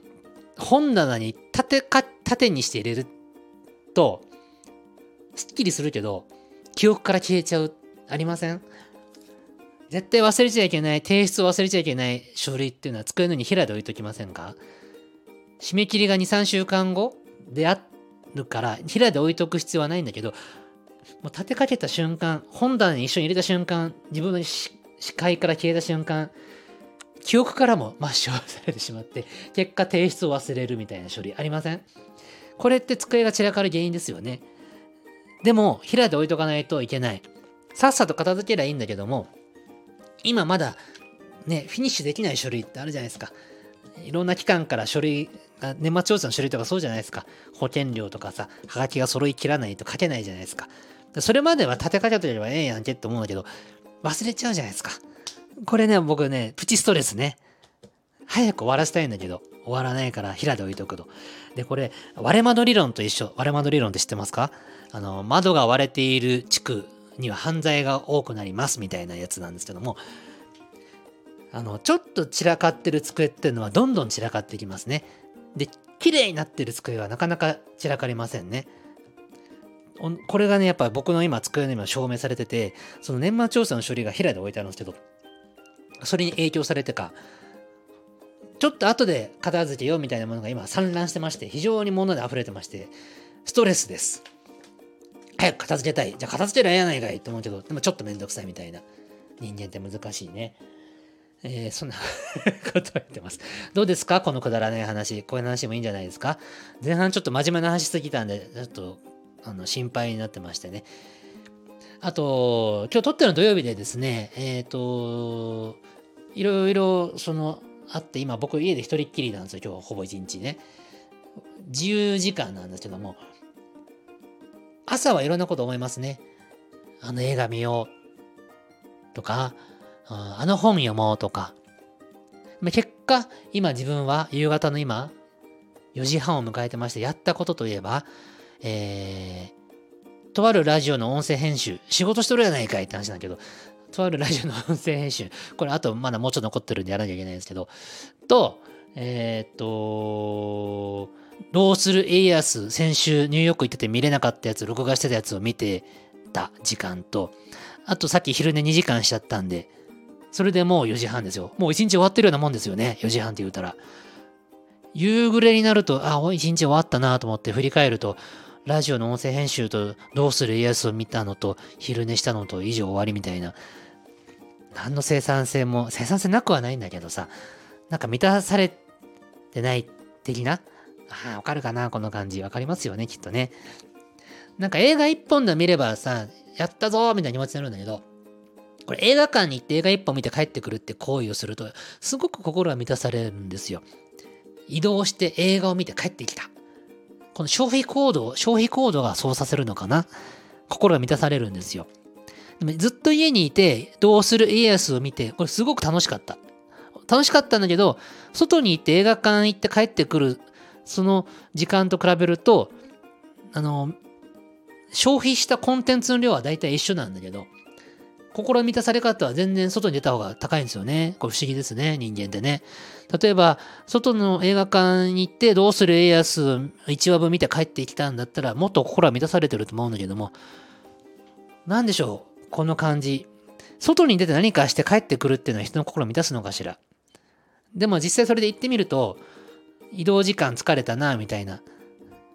本棚に縦か、縦にして入れると、すっきりするけど、記憶から消えちゃう、ありません？絶対忘れちゃいけない、提出を忘れちゃいけない書類っていうのは机の上に平で置いときませんか？締め切りが2、3週間後であるから、平で置いとく必要はないんだけど、もう立てかけた瞬間、本棚に一緒に入れた瞬間、自分の視界から消えた瞬間、記憶からも抹消されてしまって、結果提出を忘れるみたいな処理ありません？これって机が散らかる原因ですよね。でも、平で置いとかないといけない。さっさと片付けりゃいいんだけども、今まだね、フィニッシュできない書類ってあるじゃないですか。いろんな機関から書類が年末調査の種類とかそうじゃないですか。保険料とかさ、はがきが揃いきらないと書けないじゃないですか。それまでは立てかけとればええやんけって思うんだけど、忘れちゃうじゃないですか。これね、僕ね、プチストレスね。早く終わらせたいんだけど、終わらないから平で置いとくと。で、これ、割れ窓理論と一緒。割れ窓理論って知ってますか？あの、窓が割れている地区には犯罪が多くなりますみたいなやつなんですけども、あの、ちょっと散らかってる机っていうのはどんどん散らかってきますね。で、綺麗になってる机はなかなか散らかりませんね。これがね、やっぱ僕の今机の今証明されてて、その年末調査の処理が平で置いてあるんですけど、それに影響されてか、ちょっと後で片付けようみたいなものが今散乱してまして、非常に物で溢れてまして、ストレスです。早く片付けたい。じゃあ片付けりゃええやないかいと思うけど、でもちょっとめんどくさいみたいな。人間って難しいね。えー、そんなこと言ってます。どうですか？このくだらない話。こういう話もいいんじゃないですか？前半ちょっと真面目な話しすぎたんで、ちょっとあの心配になってましてね。あと、今日撮ってるの土曜日でですね、えっ、ー、と、いろいろそのあって、今僕家で一人っきりなんですよ、今日ほぼ一日ね。自由時間なんですけども、朝はいろんなこと思いますね。あの映画見ようとか、あの本読もうとか。結果、今自分は夕方の今、4時半を迎えてまして、やったことといえば、えー、とあるラジオの音声編集、仕事しとるやないかいって話なんだけど、とあるラジオの音声編集、これあとまだもうちょっと残ってるんでやらなきゃいけないんですけど、と、えー、っと、どうする家康、先週ニューヨーク行ってて見れなかったやつ、録画してたやつを見てた時間と、あとさっき昼寝2時間しちゃったんで、それでもう4時半ですよ。もう1日終わってるようなもんですよね。4時半って言うたら。夕暮れになると、あ、1日終わったなと思って振り返ると、ラジオの音声編集とどうする家康を見たのと昼寝したのと以上終わりみたいな。何の生産性も、生産性なくはないんだけどさ、なんか満たされてない的な？ああ、わかるかな？この感じ。わかりますよね、きっとね。なんか映画一本で見ればさ、やったぞみたいな気持ちになるんだけど、これ映画館に行って映画一本見て帰ってくるって行為をすると、すごく心が満たされるんですよ。移動して映画を見て帰ってきた。この消費行動、消費行動がそうさせるのかな？心が満たされるんですよ。ずっと家にいて、どうする家康を見て、これすごく楽しかった。楽しかったんだけど、外に行って映画館行って帰ってくる、その時間と比べると、あの、消費したコンテンツの量は大体一緒なんだけど、心満たされ方は全然外に出た方が高いんですよね。これ不思議ですね、人間ってね。例えば、外の映画館に行ってどうする家康1話分見て帰ってきたんだったら、もっと心は満たされてると思うんだけども、なんでしょう、この感じ。外に出て何かして帰ってくるっていうのは人の心を満たすのかしら。でも実際それで行ってみると、移動時間疲れたな、みたいな。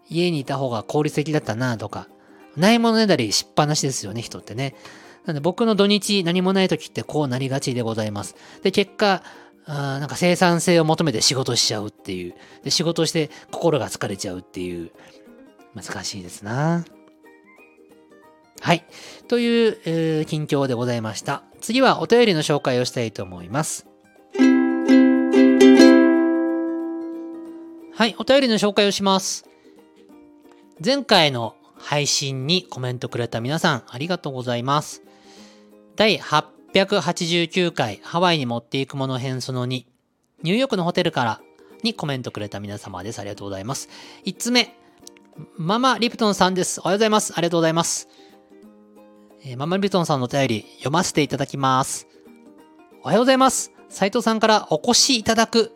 家にいた方が効率的だったな、とか。ないものねだりしっぱなしですよね、人ってね。なんで僕の土日何もない時ってこうなりがちでございます。で、結果、あなんか生産性を求めて仕事しちゃうっていう。で、仕事して心が疲れちゃうっていう。難しいですな。はい。という、えー、近況でございました。次はお便りの紹介をしたいと思います。はい。お便りの紹介をします。前回の配信にコメントくれた皆さん、ありがとうございます。第889回ハワイに持っていくもの編その2ニューヨークのホテルからにコメントくれた皆様です。ありがとうございます。5つ目、ママリプトンさんです。おはようございます。ありがとうございます。えー、ママリプトンさんのお便り読ませていただきます。おはようございます。斉藤さんからお越しいただく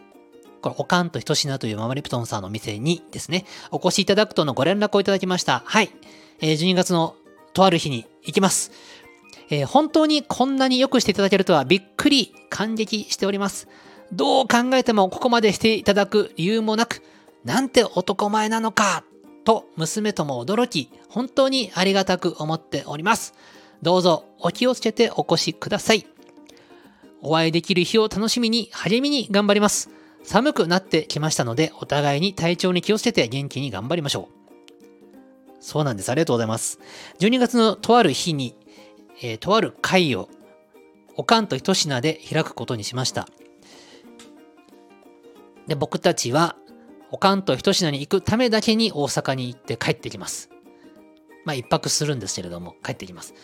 これ、おかんとひとしなというママリプトンさんの店にですね、お越しいただくとのご連絡をいただきました。はい。えー、12月のとある日に行きます。えー、本当にこんなに良くしていただけるとはびっくり感激しております。どう考えてもここまでしていただく理由もなく、なんて男前なのかと娘とも驚き、本当にありがたく思っております。どうぞお気をつけてお越しください。お会いできる日を楽しみに励みに頑張ります。寒くなってきましたので、お互いに体調に気をつけて元気に頑張りましょう。そうなんです。ありがとうございます。12月のとある日にえー、とある会をおかんとひ品で開くことにしました。で、僕たちはおかんと一品に行くためだけに大阪に行って帰ってきます。まあ一泊するんですけれども、帰ってきます。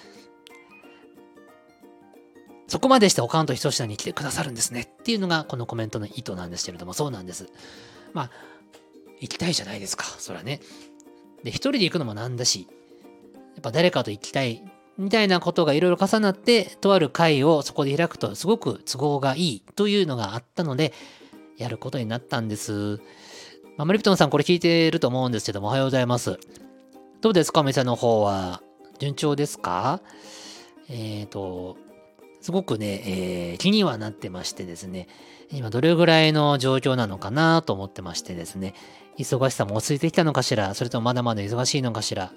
そこまでしておかんと一品に来てくださるんですねっていうのがこのコメントの意図なんですけれども、そうなんです。まあ、行きたいじゃないですか、それはね。で、一人で行くのもなんだし、やっぱ誰かと行きたいみたいなことがいろいろ重なって、とある会をそこで開くとすごく都合がいいというのがあったので、やることになったんです。まあ、マリプトンさんこれ聞いてると思うんですけども、おはようございます。どうですかお店の方は。順調ですか？えっ、ー、と、すごくね、えー、気にはなってましてですね、今どれぐらいの状況なのかなと思ってましてですね、忙しさも落ち着いてきたのかしら、それともまだまだ忙しいのかしら、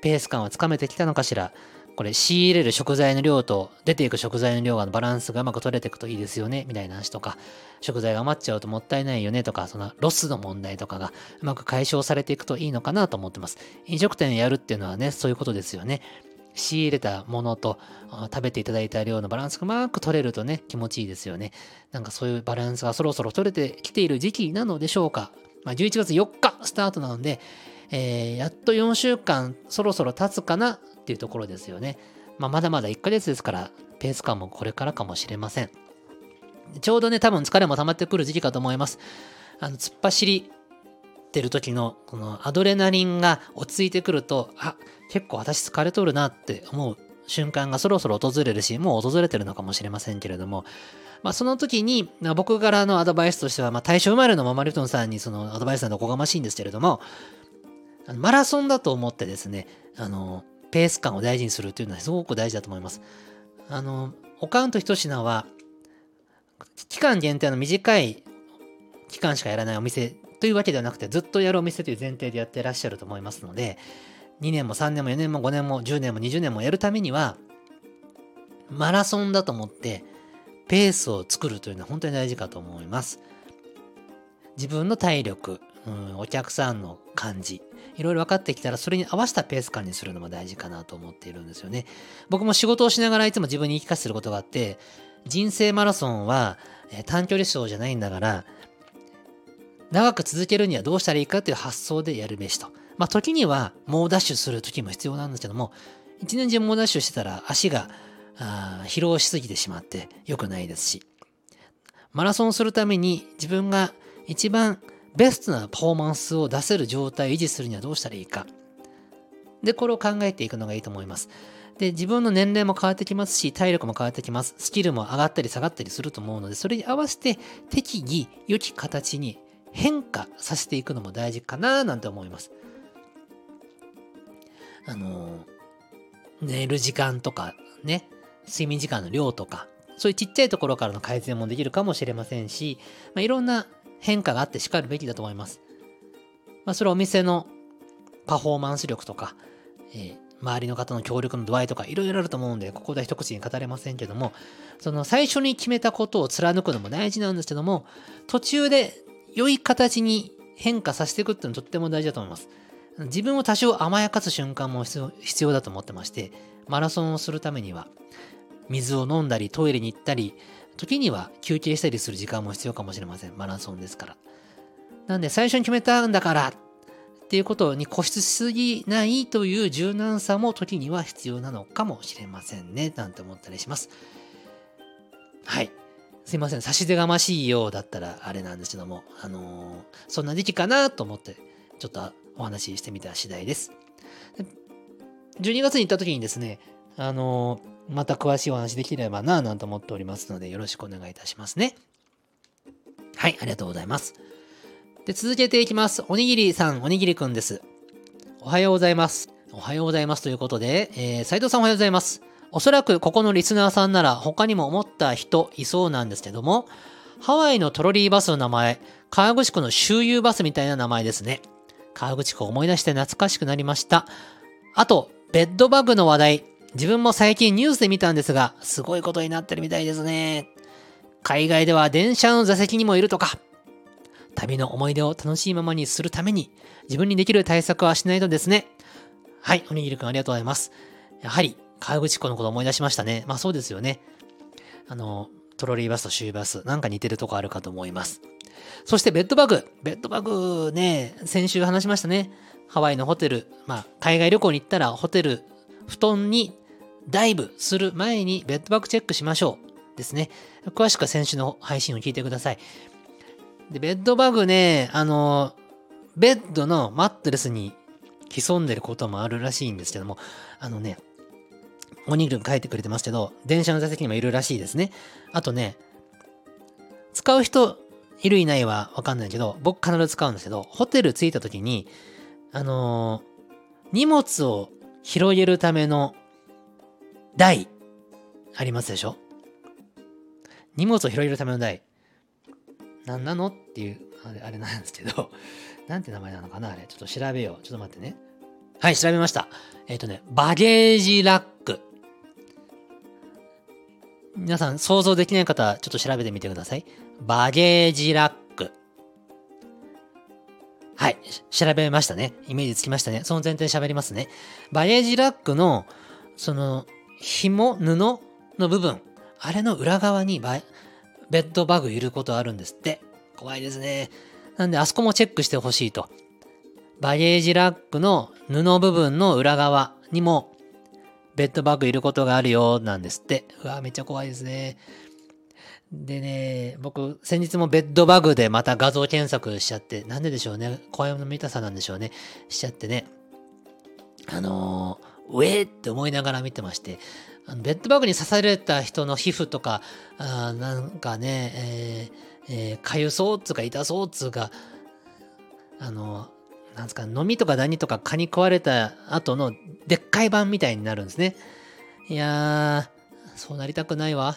ペース感はつかめてきたのかしら、これ仕入れる食材の量と出ていく食材の量がバランスがうまく取れていくといいですよね、みたいな話とか、食材が余っちゃうともったいないよね？とか、そのロスの問題とかがうまく解消されていくといいのかなと思ってます。飲食店やるっていうのはね、そういうことですよね。仕入れたものと食べていただいた量のバランスがうまく取れるとね、気持ちいいですよね。なんかそういうバランスがそろそろ取れてきている時期なのでしょうか。まあ、11月4日スタートなので、えー、やっと4週間そろそろ経つかなっていうところですよね。まあ、まだまだ1ヶ月ですから、ペース感もこれからかもしれません。ちょうどね、多分疲れも溜まってくる時期かと思います。あの、突っ走りてる時の、このアドレナリンが落ち着いてくると、あ、結構私疲れとるなって思う瞬間がそろそろ訪れるし、もう訪れてるのかもしれませんけれども、まあ、その時にま、僕からのアドバイスとしては、まあ、対象生まれのママリトンさんにそのアドバイスなのおこがましいんですけれども、マラソンだと思ってですね、あの、ペース感を大事にするというのはすごく大事だと思います。あの、おかんと一品は、期間限定の短い期間しかやらないお店というわけではなくて、ずっとやるお店という前提でやってらっしゃると思いますので、2年も3年も4年も5年も10年も20年もやるためには、マラソンだと思って、ペースを作るというのは本当に大事かと思います。自分の体力、うん、お客さんの感じ、いろいろ分かってきたら、それに合わせたペース感にするのも大事かなと思っているんですよね。僕も仕事をしながらいつも自分に言い聞かせることがあって、人生マラソンは、短距離走じゃないんだから、長く続けるにはどうしたらいいかという発想でやるべしと。まあ、時には猛ダッシュする時も必要なんですけども、一年中猛ダッシュしてたら足が疲労しすぎてしまって良くないですし、マラソンするために自分が一番ベストなパフォーマンスを出せる状態を維持するにはどうしたらいいか。で、これを考えていくのがいいと思います。で、自分の年齢も変わってきますし、体力も変わってきます。スキルも上がったり下がったりすると思うので、それに合わせて適宜良き形に変化させていくのも大事かななんて思います。あの、寝る時間とかね、睡眠時間の量とか、そういうちっちゃいところからの改善もできるかもしれませんし、まあ、いろんな変化があってしかるべきだと思います。まあ、それはお店のパフォーマンス力とか、えー、周りの方の協力の度合いとかいろいろあると思うんで、ここでは一口に語れませんけども、その最初に決めたことを貫くのも大事なんですけども、途中で良い形に変化させていくっていうのはとっても大事だと思います。自分を多少甘やかす瞬間も必要だと思ってまして、マラソンをするためには、水を飲んだり、トイレに行ったり、時には休憩したりする時間も必要かもしれません。マラソンですから。なんで、最初に決めたんだからっていうことに固執しすぎないという柔軟さも時には必要なのかもしれませんね。なんて思ったりします。はい。すいません。差し出がましいようだったらあれなんですけども、あのー、そんな時期かなと思って、ちょっとお話ししてみた次第です。12月に行った時にですね、あのー、また詳しいお話できればなぁなんて思っておりますので、よろしくお願いいたしますね。はい、ありがとうございます。で、続けていきます。おにぎりさん、おにぎりくんです。おはようございます。おはようございますということで、えー、斉藤さんおはようございます。おそらくここのリスナーさんなら他にも思った人いそうなんですけども、ハワイのトロリーバスの名前、川口湖の周遊バスみたいな名前ですね。川口湖思い出して懐かしくなりました。あと、ベッドバグの話題。自分も最近ニュースで見たんですが、すごいことになってるみたいですね。海外では電車の座席にもいるとか。旅の思い出を楽しいままにするために、自分にできる対策はしないとですね。はい、おにぎりくんありがとうございます。やはり、川口湖のこと思い出しましたね。まあそうですよね。あの、トロリーバスとシューバス、なんか似てるとこあるかと思います。そしてベッドバグ。ベッドバグね、先週話しましたね。ハワイのホテル、まあ、海外旅行に行ったらホテル、布団にダイブする前にベッドバグチェックしましょう。ですね。詳しくは先週の配信を聞いてください。で、ベッドバグね、あの、ベッドのマットレスに潜んでることもあるらしいんですけども、あのね、おにぎり書いてくれてますけど、電車の座席にもいるらしいですね。あとね、使う人いるいないはわかんないけど、僕必ず使うんですけど、ホテル着いた時に、あのー、荷物を広げるための台、ありますでしょ？荷物を広げるための台。何なの？っていう、あれ、あれなんですけど、なんて名前なのかなあれ。ちょっと調べよう。ちょっと待ってね。はい、調べました。えっ、ー、とね、バゲージラック。皆さん想像できない方は、ちょっと調べてみてください。バゲージラック。はい、調べましたね。イメージつきましたね。その前提喋りますね。バゲージラックの、その、紐、布の部分。あれの裏側にバベッドバグいることあるんですって。怖いですね。なんで、あそこもチェックしてほしいと。バゲージラックの布部分の裏側にも、ベッドバグいることがあるよ、なんですって。うわ、めっちゃ怖いですね。でね、僕、先日もベッドバグでまた画像検索しちゃって、なんででしょうね。怖いの見たさなんでしょうね。しちゃってね。あのー、ウェーって思いながら見てまして、あのベッドバグに刺された人の皮膚とか、あなんかね、えー、えー、かゆそうっつうか痛そうっつうか、あの、なんですか、飲みとかダニとか蚊に食われた後のでっかい版みたいになるんですね。いやー、そうなりたくないわ。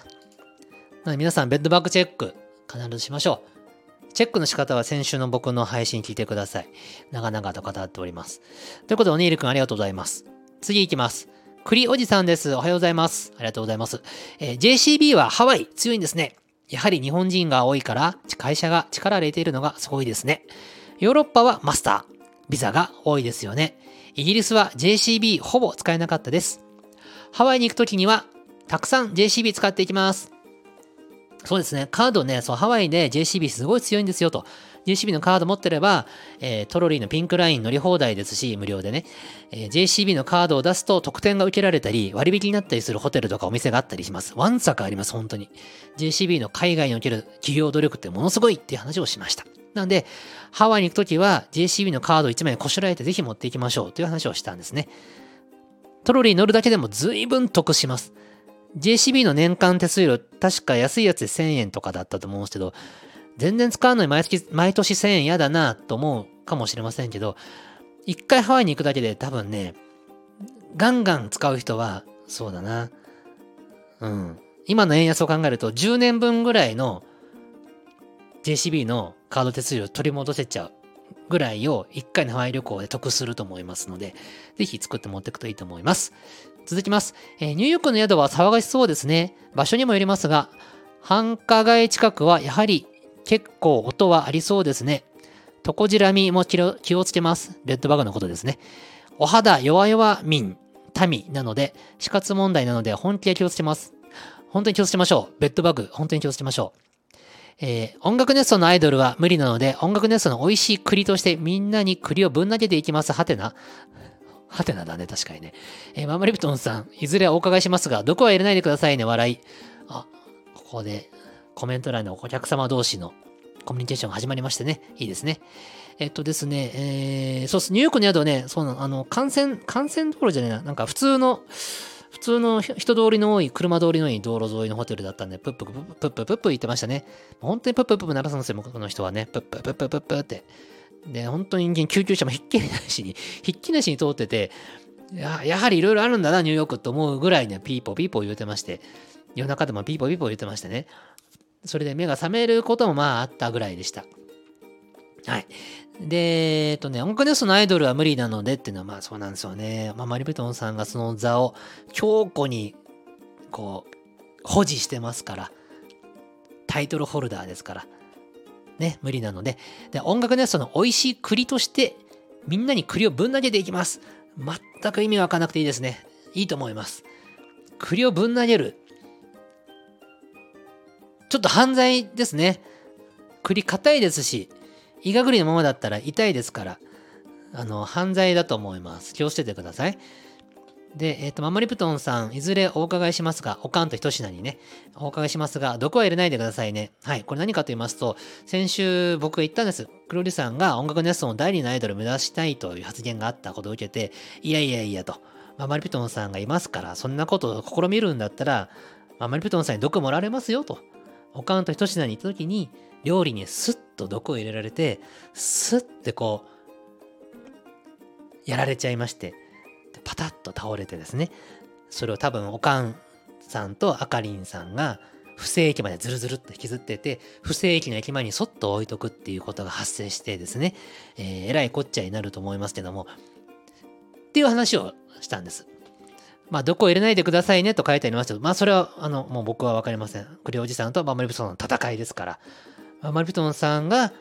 な皆さん、ベッドバッグチェック、必ずしましょう。チェックの仕方は先週の僕の配信聞いてください。長々と語っております。ということで、おにいりくんありがとうございます。次行きます。栗おじさんです。おはようございます。ありがとうございます。えー、JCB はハワイ強いんですね。やはり日本人が多いから、会社が力を入れているのがすごいですね。ヨーロッパはマスター、ビザが多いですよね。イギリスは JCB ほぼ使えなかったです。ハワイに行くときには、たくさん JCB 使っていきます。そうですね。カードね、そう、ハワイで JCB すごい強いんですよと。JCB のカード持ってれば、えー、トロリーのピンクライン乗り放題ですし、無料でね、えー、JCB のカードを出すと特典が受けられたり、割引になったりするホテルとかお店があったりします。ワンサカあります、本当に。JCB の海外における企業努力ってものすごいっていう話をしました。なんで、ハワイに行くときは JCB のカード1枚こしらえてぜひ持っていきましょうという話をしたんですね。トロリー乗るだけでも随分得します。JCB の年間手数料、確か安いやつで1000円とかだったと思うんですけど、全然使うのに毎月、毎年1000円嫌だなと思うかもしれませんけど、一回ハワイに行くだけで多分ね、ガンガン使う人は、そうだな。うん。今の円安を考えると、10年分ぐらいの JCB のカード手数料取り戻せちゃうぐらいを1回のハワイ旅行で得すると思いますので、ぜひ作って持っていくといいと思います。続きます。えー、ニューヨークの宿は騒がしそうですね。場所にもよりますが、繁華街近くはやはり結構音はありそうですね。トコジラミも気をつけます。レッドバグのことですね。お肌弱々民、民なので、死活問題なので本気で気をつけます。本当に気をつけましょう。ベッドバグ、本当に気をつけましょう。えー、音楽ネストのアイドルは無理なので、音楽ネストの美味しい栗としてみんなに栗をぶん投げていきます。はてな。はてなだね、確かにね。えー、ママリプトンさん、いずれお伺いしますが、どこは入れないでくださいね、笑い。あ、ここでコメント欄のお客様同士のコミュニケーションが始まりましてね、いいですね。えっとですね、えー、そうっす、ニューヨークの宿ね、そうなの、あの、幹線、幹線道路じゃねえな、なんか普通の、普通の人通りの多い、車通りの多い道路沿いのホテルだったんで、プッププッププップ言ってましたね。本当にプッププップ鳴らすんですよ、この人はね。プッププッププップって。で、本当に人間救急車もひっきりなしに、ひっきりなしに通ってて、ややはりいろいろあるんだな、ニューヨークって思うぐらいね、ピーポーピーポー言うてまして、夜中でもピーポーピーポー言ってましてね。それで目が覚めることもまああったぐらいでした。はい。で、えっとね、音楽ネストのアイドルは無理なのでっていうのはまあそうなんですよね。まあ、マリベトンさんがその座を強固にこう保持してますから、タイトルホルダーですから、ね、無理なので、で音楽ネストの美味しい栗として、みんなに栗をぶん投げていきます。全く意味わかなくていいですね。いいと思います。栗をぶん投げる。ちょっと犯罪ですね。栗硬いですし、イガグリのままだったら痛いですから、あの、犯罪だと思います。気をつけてください。で、えっ、ー、と、ママリプトンさん、いずれお伺いしますが、おかんと一品にね、お伺いしますが、毒は入れないでくださいね。はい。これ何かと言いますと、先週僕が言ったんです。クロリさんが音楽ネストの第二のアイドル目指したいという発言があったことを受けて、いやいやいやと、ママリプトンさんがいますから、そんなことを試みるんだったら、ママリプトンさんに毒もられますよと。おかんと一品に行った時に、料理にスッと毒を入れられて、スッてこう、やられちゃいまして、パタッと倒れてですね、それを多分おかんさんとあかりんさんが不正駅までズルズルっと引きずってて、不正駅の駅前にそっと置いとくっていうことが発生してですね、えー、えらいこっちゃになると思いますけども、っていう話をしたんです。まあ、どこを入れないでくださいねと書いてありますけど、まあ、それは、あの、もう僕はわかりません。クリおじさんとママリプトンの戦いですから、ママリプトンさんが、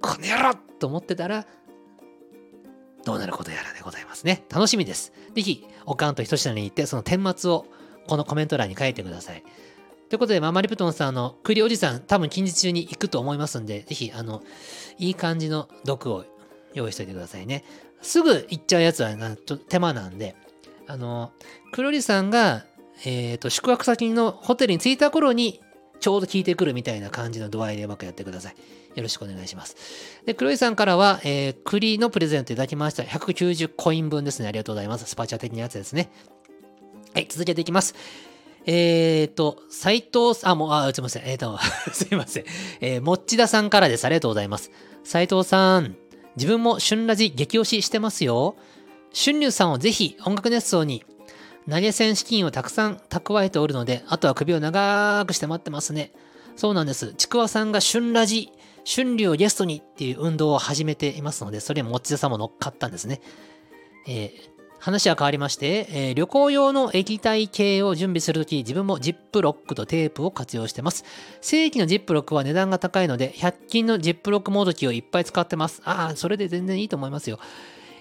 この野郎と思ってたら、どうなることやらでございますね。楽しみです。ぜひ、おかんとひとしなに行って、その顛末をこのコメント欄に書いてください。ということで、ママリプトンさん、あの、クリおじさん、多分近日中に行くと思いますんで、ぜひ、あの、いい感じの毒を用意しておいてくださいね。すぐ行っちゃうやつはなちょっと手間なんで、あの、クロリさんが、えっ、ー、と、宿泊先のホテルに着いた頃に、ちょうど効いてくるみたいな感じの度合いでうまくやってください。よろしくお願いします。で、黒井さんからは、えー、栗のプレゼントいただきました。190コイン分ですね。ありがとうございます。スパチャ的なやつですね。はい、続けていきます。えっ、ー、と、斎藤さん、あ、もう、あ、すいません。えっ、ー、と、すいません。えー、もっちださんからです。ありがとうございます。斎藤さん、自分も春ラジ激推ししてますよ。春龍さんをぜひ音楽熱奏に投げ銭資金をたくさん蓄えておるので、あとは首を長くして待ってますね。そうなんです。ちくわさんが春ラジ、春流をゲストにっていう運動を始めていますので、それもっち田さんも乗っかったんですね。えー、話は変わりまして、えー、旅行用の液体系を準備するとき、自分もジップロックとテープを活用してます。正規のジップロックは値段が高いので、100均のジップロックモード機をいっぱい使ってます。ああ、それで全然いいと思いますよ。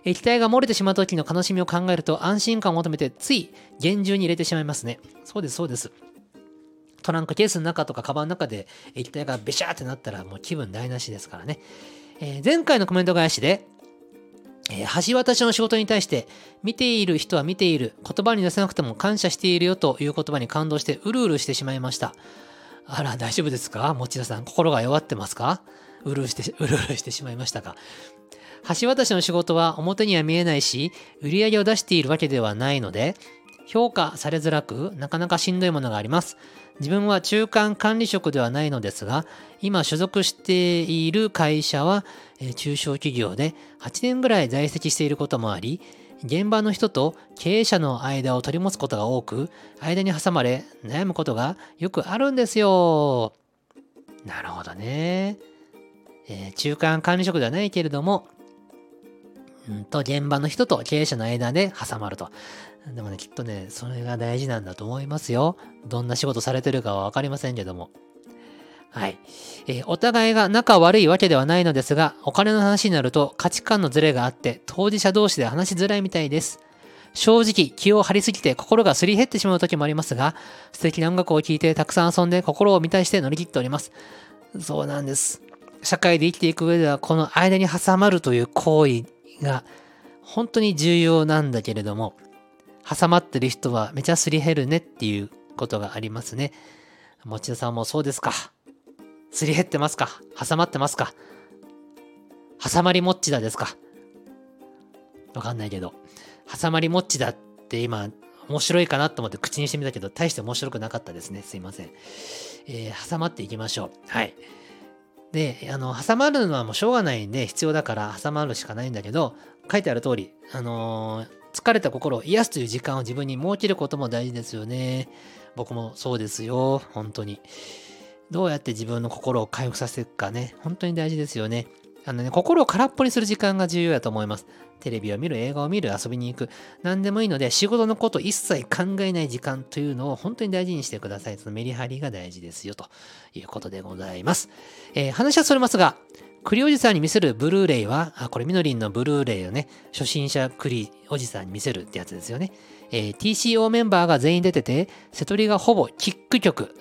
液体が漏れてしまう時の悲しみを考えると安心感を求めてつい厳重に入れてしまいますね。そうです、そうです。トランクケースの中とかカバンの中で液体がベシャーってなったらもう気分台無しですからね。えー、前回のコメント返しで、えー、橋渡しの仕事に対して、見ている人は見ている、言葉に出せなくても感謝しているよという言葉に感動して、うるうるしてしまいました。あら、大丈夫ですか？持田さん、心が弱ってますか？うるうして、うるうるしてしまいましたか？橋渡しの仕事は表には見えないし、売り上げを出しているわけではないので、評価されづらく、なかなかしんどいものがあります。自分は中間管理職ではないのですが、今所属している会社は、中小企業で8年ぐらい在籍していることもあり、現場の人と経営者の間を取り持つことが多く、間に挟まれ悩むことがよくあるんですよ。なるほどね。えー、中間管理職ではないけれども、うんと、現場の人と経営者の間で挟まると。でもね、きっとね、それが大事なんだと思いますよ。どんな仕事されてるかはわかりませんけども。はい、えー、お互いが仲悪いわけではないのですが、お金の話になると価値観のズレがあって、当事者同士で話しづらいみたいです。正直、気を張りすぎて心がすり減ってしまう時もありますが、素敵な音楽を聴いてたくさん遊んで心を満たして乗り切っております。そうなんです。社会で生きていく上では、この間に挟まるという行為が本当に重要なんだけれども、挟まってる人はめちゃすり減るねっていうことがありますね。持田さんもそうですか。すり減ってますか挟まってますか挟まりもっちだですかわかんないけど。挟まりもっちだって今、面白いかなと思って口にしてみたけど、大して面白くなかったですね。すいません。えー、挟まっていきましょう。はい。で、あの、挟まるのはもうしょうがないんで必要だから挟まるしかないんだけど、書いてある通り、あのー、疲れた心を癒すという時間を自分に設けることも大事ですよね。僕もそうですよ。本当に。どうやって自分の心を回復させるかね。本当に大事ですよね。あのね、心を空っぽにする時間が重要だと思います。テレビを見る、映画を見る、遊びに行く。何でもいいので、仕事のこと一切考えない時間というのを本当に大事にしてください。そのメリハリが大事ですよ、ということでございます。えー、話はそれますが、栗おじさんに見せるブルーレイは、あ、これみのりんのブルーレイをね、初心者栗おじさんに見せるってやつですよね。えー、TCO メンバーが全員出てて、瀬戸りがほぼキック曲、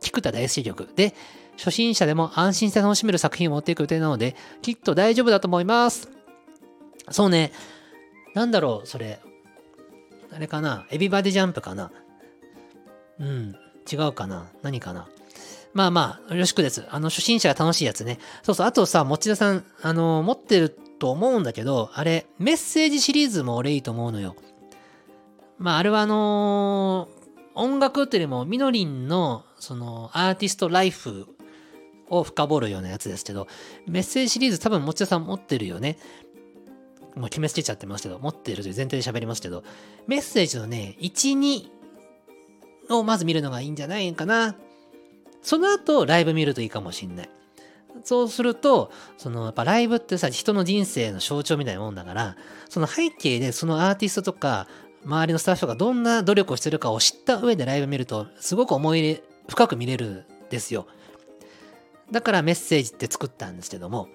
キッ作った大好き曲で、初心者でも安心して楽しめる作品を持っていく予定なので、きっと大丈夫だと思います。そうね、なんだろう、それ。あれかなエビバディジャンプかなうん、違うかな何かなまあまあ、よろしくです。あの、初心者が楽しいやつね。そうそう、あとさ、持田さん、あの、持ってると思うんだけど、あれ、メッセージシリーズも俺いいと思うのよ。まあ、あれはあのー、音楽っていうよりも、みのりんの、その、アーティストライフを深掘るようなやつですけど、メッセージシリーズ多分持田さん持ってるよね。もう決めつけちゃってますけど、持ってるという前提で喋りますけど、メッセージのね、1、2をまず見るのがいいんじゃないかな。その後、ライブ見るといいかもしんない。そうすると、そのやっぱライブってさ、人の人生の象徴みたいなもんだから、その背景でそのアーティストとか、周りのスタッフがどんな努力をしてるかを知った上でライブ見ると、すごく思い入れ、深く見れるんですよ。だからメッセージって作ったんですけども、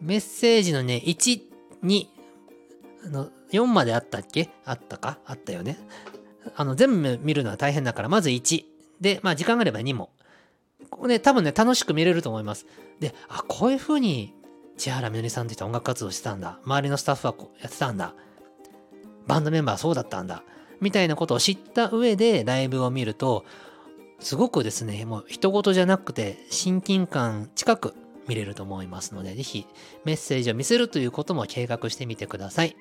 メッセージのね、1、2、あの、4まであったっけ？あったか？あったよね。あの、全部見るのは大変だから、まず1。で、まあ時間があれば2も。ここね、多分ね、楽しく見れると思います。で、あ、こういう風に千原みのりさんって人音楽活動してたんだ。周りのスタッフはこうやってたんだ。バンドメンバーはそうだったんだ。みたいなことを知った上でライブを見ると、すごくですね、もう人事じゃなくて親近感近く見れると思いますので、ぜひメッセージを見せるということも計画してみてください。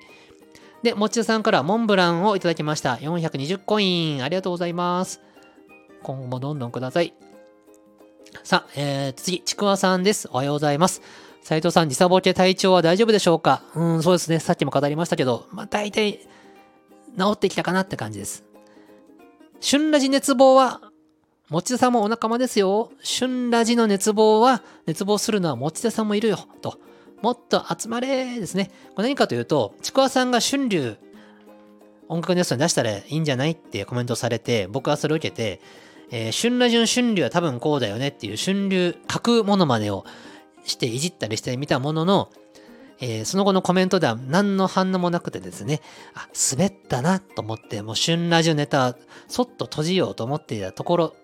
で、もちさんからモンブランをいただきました。420コイン。ありがとうございます。今後もどんどんください。さあ、えー、次、ちくわさんです。おはようございます。斉藤さん、時差ボケ体調は大丈夫でしょうか？うん、そうですね。さっきも語りましたけど、まあ、大体、治ってきたかなって感じです。春ラジ熱望は、持田さんもお仲間ですよ。春ラジの熱望は、熱望するのは持田さんもいるよ。と。もっと集まれですね。これ何かというと、ちくわさんが春流、音楽ニュースに出したらいいんじゃないってコメントされて、僕はそれを受けて、えー、春ラジの春流は多分こうだよねっていう春流架空モノマネをしていじったりしてみたものの、えー、その後のコメントでは何の反応もなくてですね、あ、滑ったなと思って、もう春ラジオネタ、そっと閉じようと思っていたところ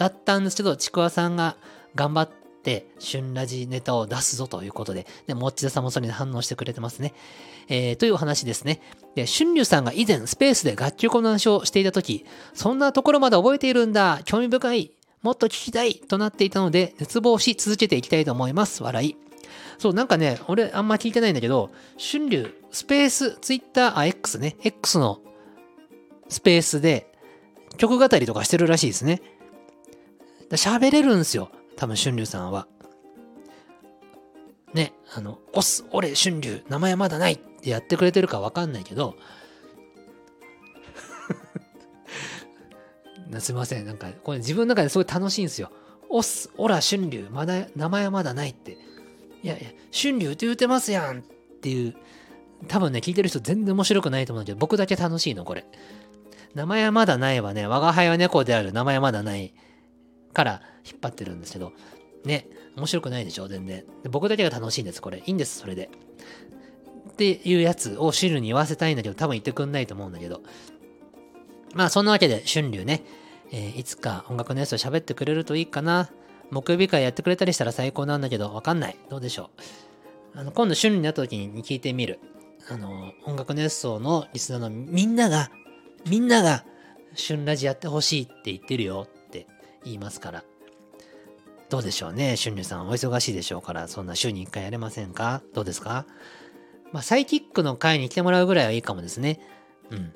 だったんですけど、ちくわさんが頑張って、春ラジネタを出すぞということで、で、もっちださんもそれに反応してくれてますね。えー、というお話ですね。で、春龍さんが以前スペースで楽曲の話をしていたとき、そんなところまで覚えているんだ、興味深い、もっと聞きたいとなっていたので、熱望し続けていきたいと思います。笑い。そう、なんかね、俺あんま聞いてないんだけど、春龍、スペース、ツイッター、あ、X ね、X のスペースで曲語りとかしてるらしいですね。喋れるんですよ。多分、春龍さんは。ね、あの、オス、俺、春龍、名前まだないってやってくれてるかわかんないけど、すいません。なんか、これ自分の中ですごい楽しいんですよ。オス、オラ、春龍、まだ、名前はまだないって。いやいや、春龍って言うてますやんっていう、多分ね、聞いてる人全然面白くないと思うんだけど、僕だけ楽しいの、これ。名前はまだないわね、我が輩は猫である名前はまだないから引っ張ってるんですけど、ね、面白くないでしょ、全然。僕だけが楽しいんです、これ。いいんです、それで。っていうやつをシルに言わせたいんだけど、多分言ってくんないと思うんだけど。まあ、そんなわけで、春流ね、えー、いつか音楽のやつを喋ってくれるといいかな。木曜日会やってくれたりしたら最高なんだけど、わかんない。どうでしょう。あの、今度春になった時に聞いてみる。あの、音楽熱奏のリスナーのみんなが、みんなが、春ラジやってほしいって言ってるよ言いますから。どうでしょうね。春流さんお忙しいでしょうから、そんな週に1回やれませんか？どうですか？まあ、サイキックの会に来てもらうぐらいはいいかもですね。うん。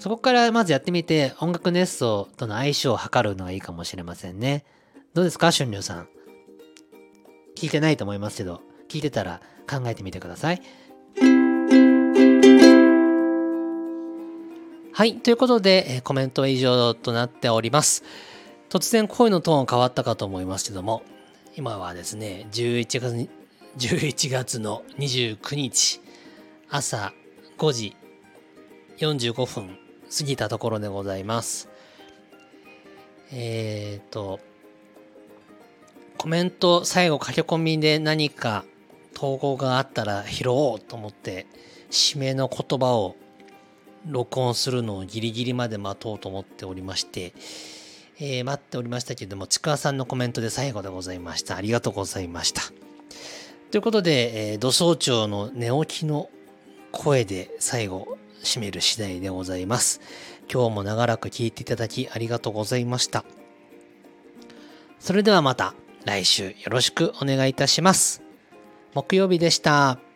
そこからまずやってみて、音楽熱奏との相性を測るのがいいかもしれませんね。どうですか春流さん？聞いてないと思いますけど、聞いてたら考えてみてください。はい。ということで、コメントは以上となっております。突然声のトーン変わったかと思いますけども、今はですね、11月に、11月の29日、朝5時45分過ぎたところでございます。えっ、と、コメント最後書き込みで何か投稿があったら拾おうと思って締めの言葉を録音するのをギリギリまで待とうと思っておりまして、えー、待っておりましたけれども、ちくわさんのコメントで最後でございました。ありがとうございました。ということで、えー、土早朝の寝起きの声で最後、締める次第でございます。今日も長らく聞いていただきありがとうございました。それではまた来週よろしくお願いいたします。木曜日でした。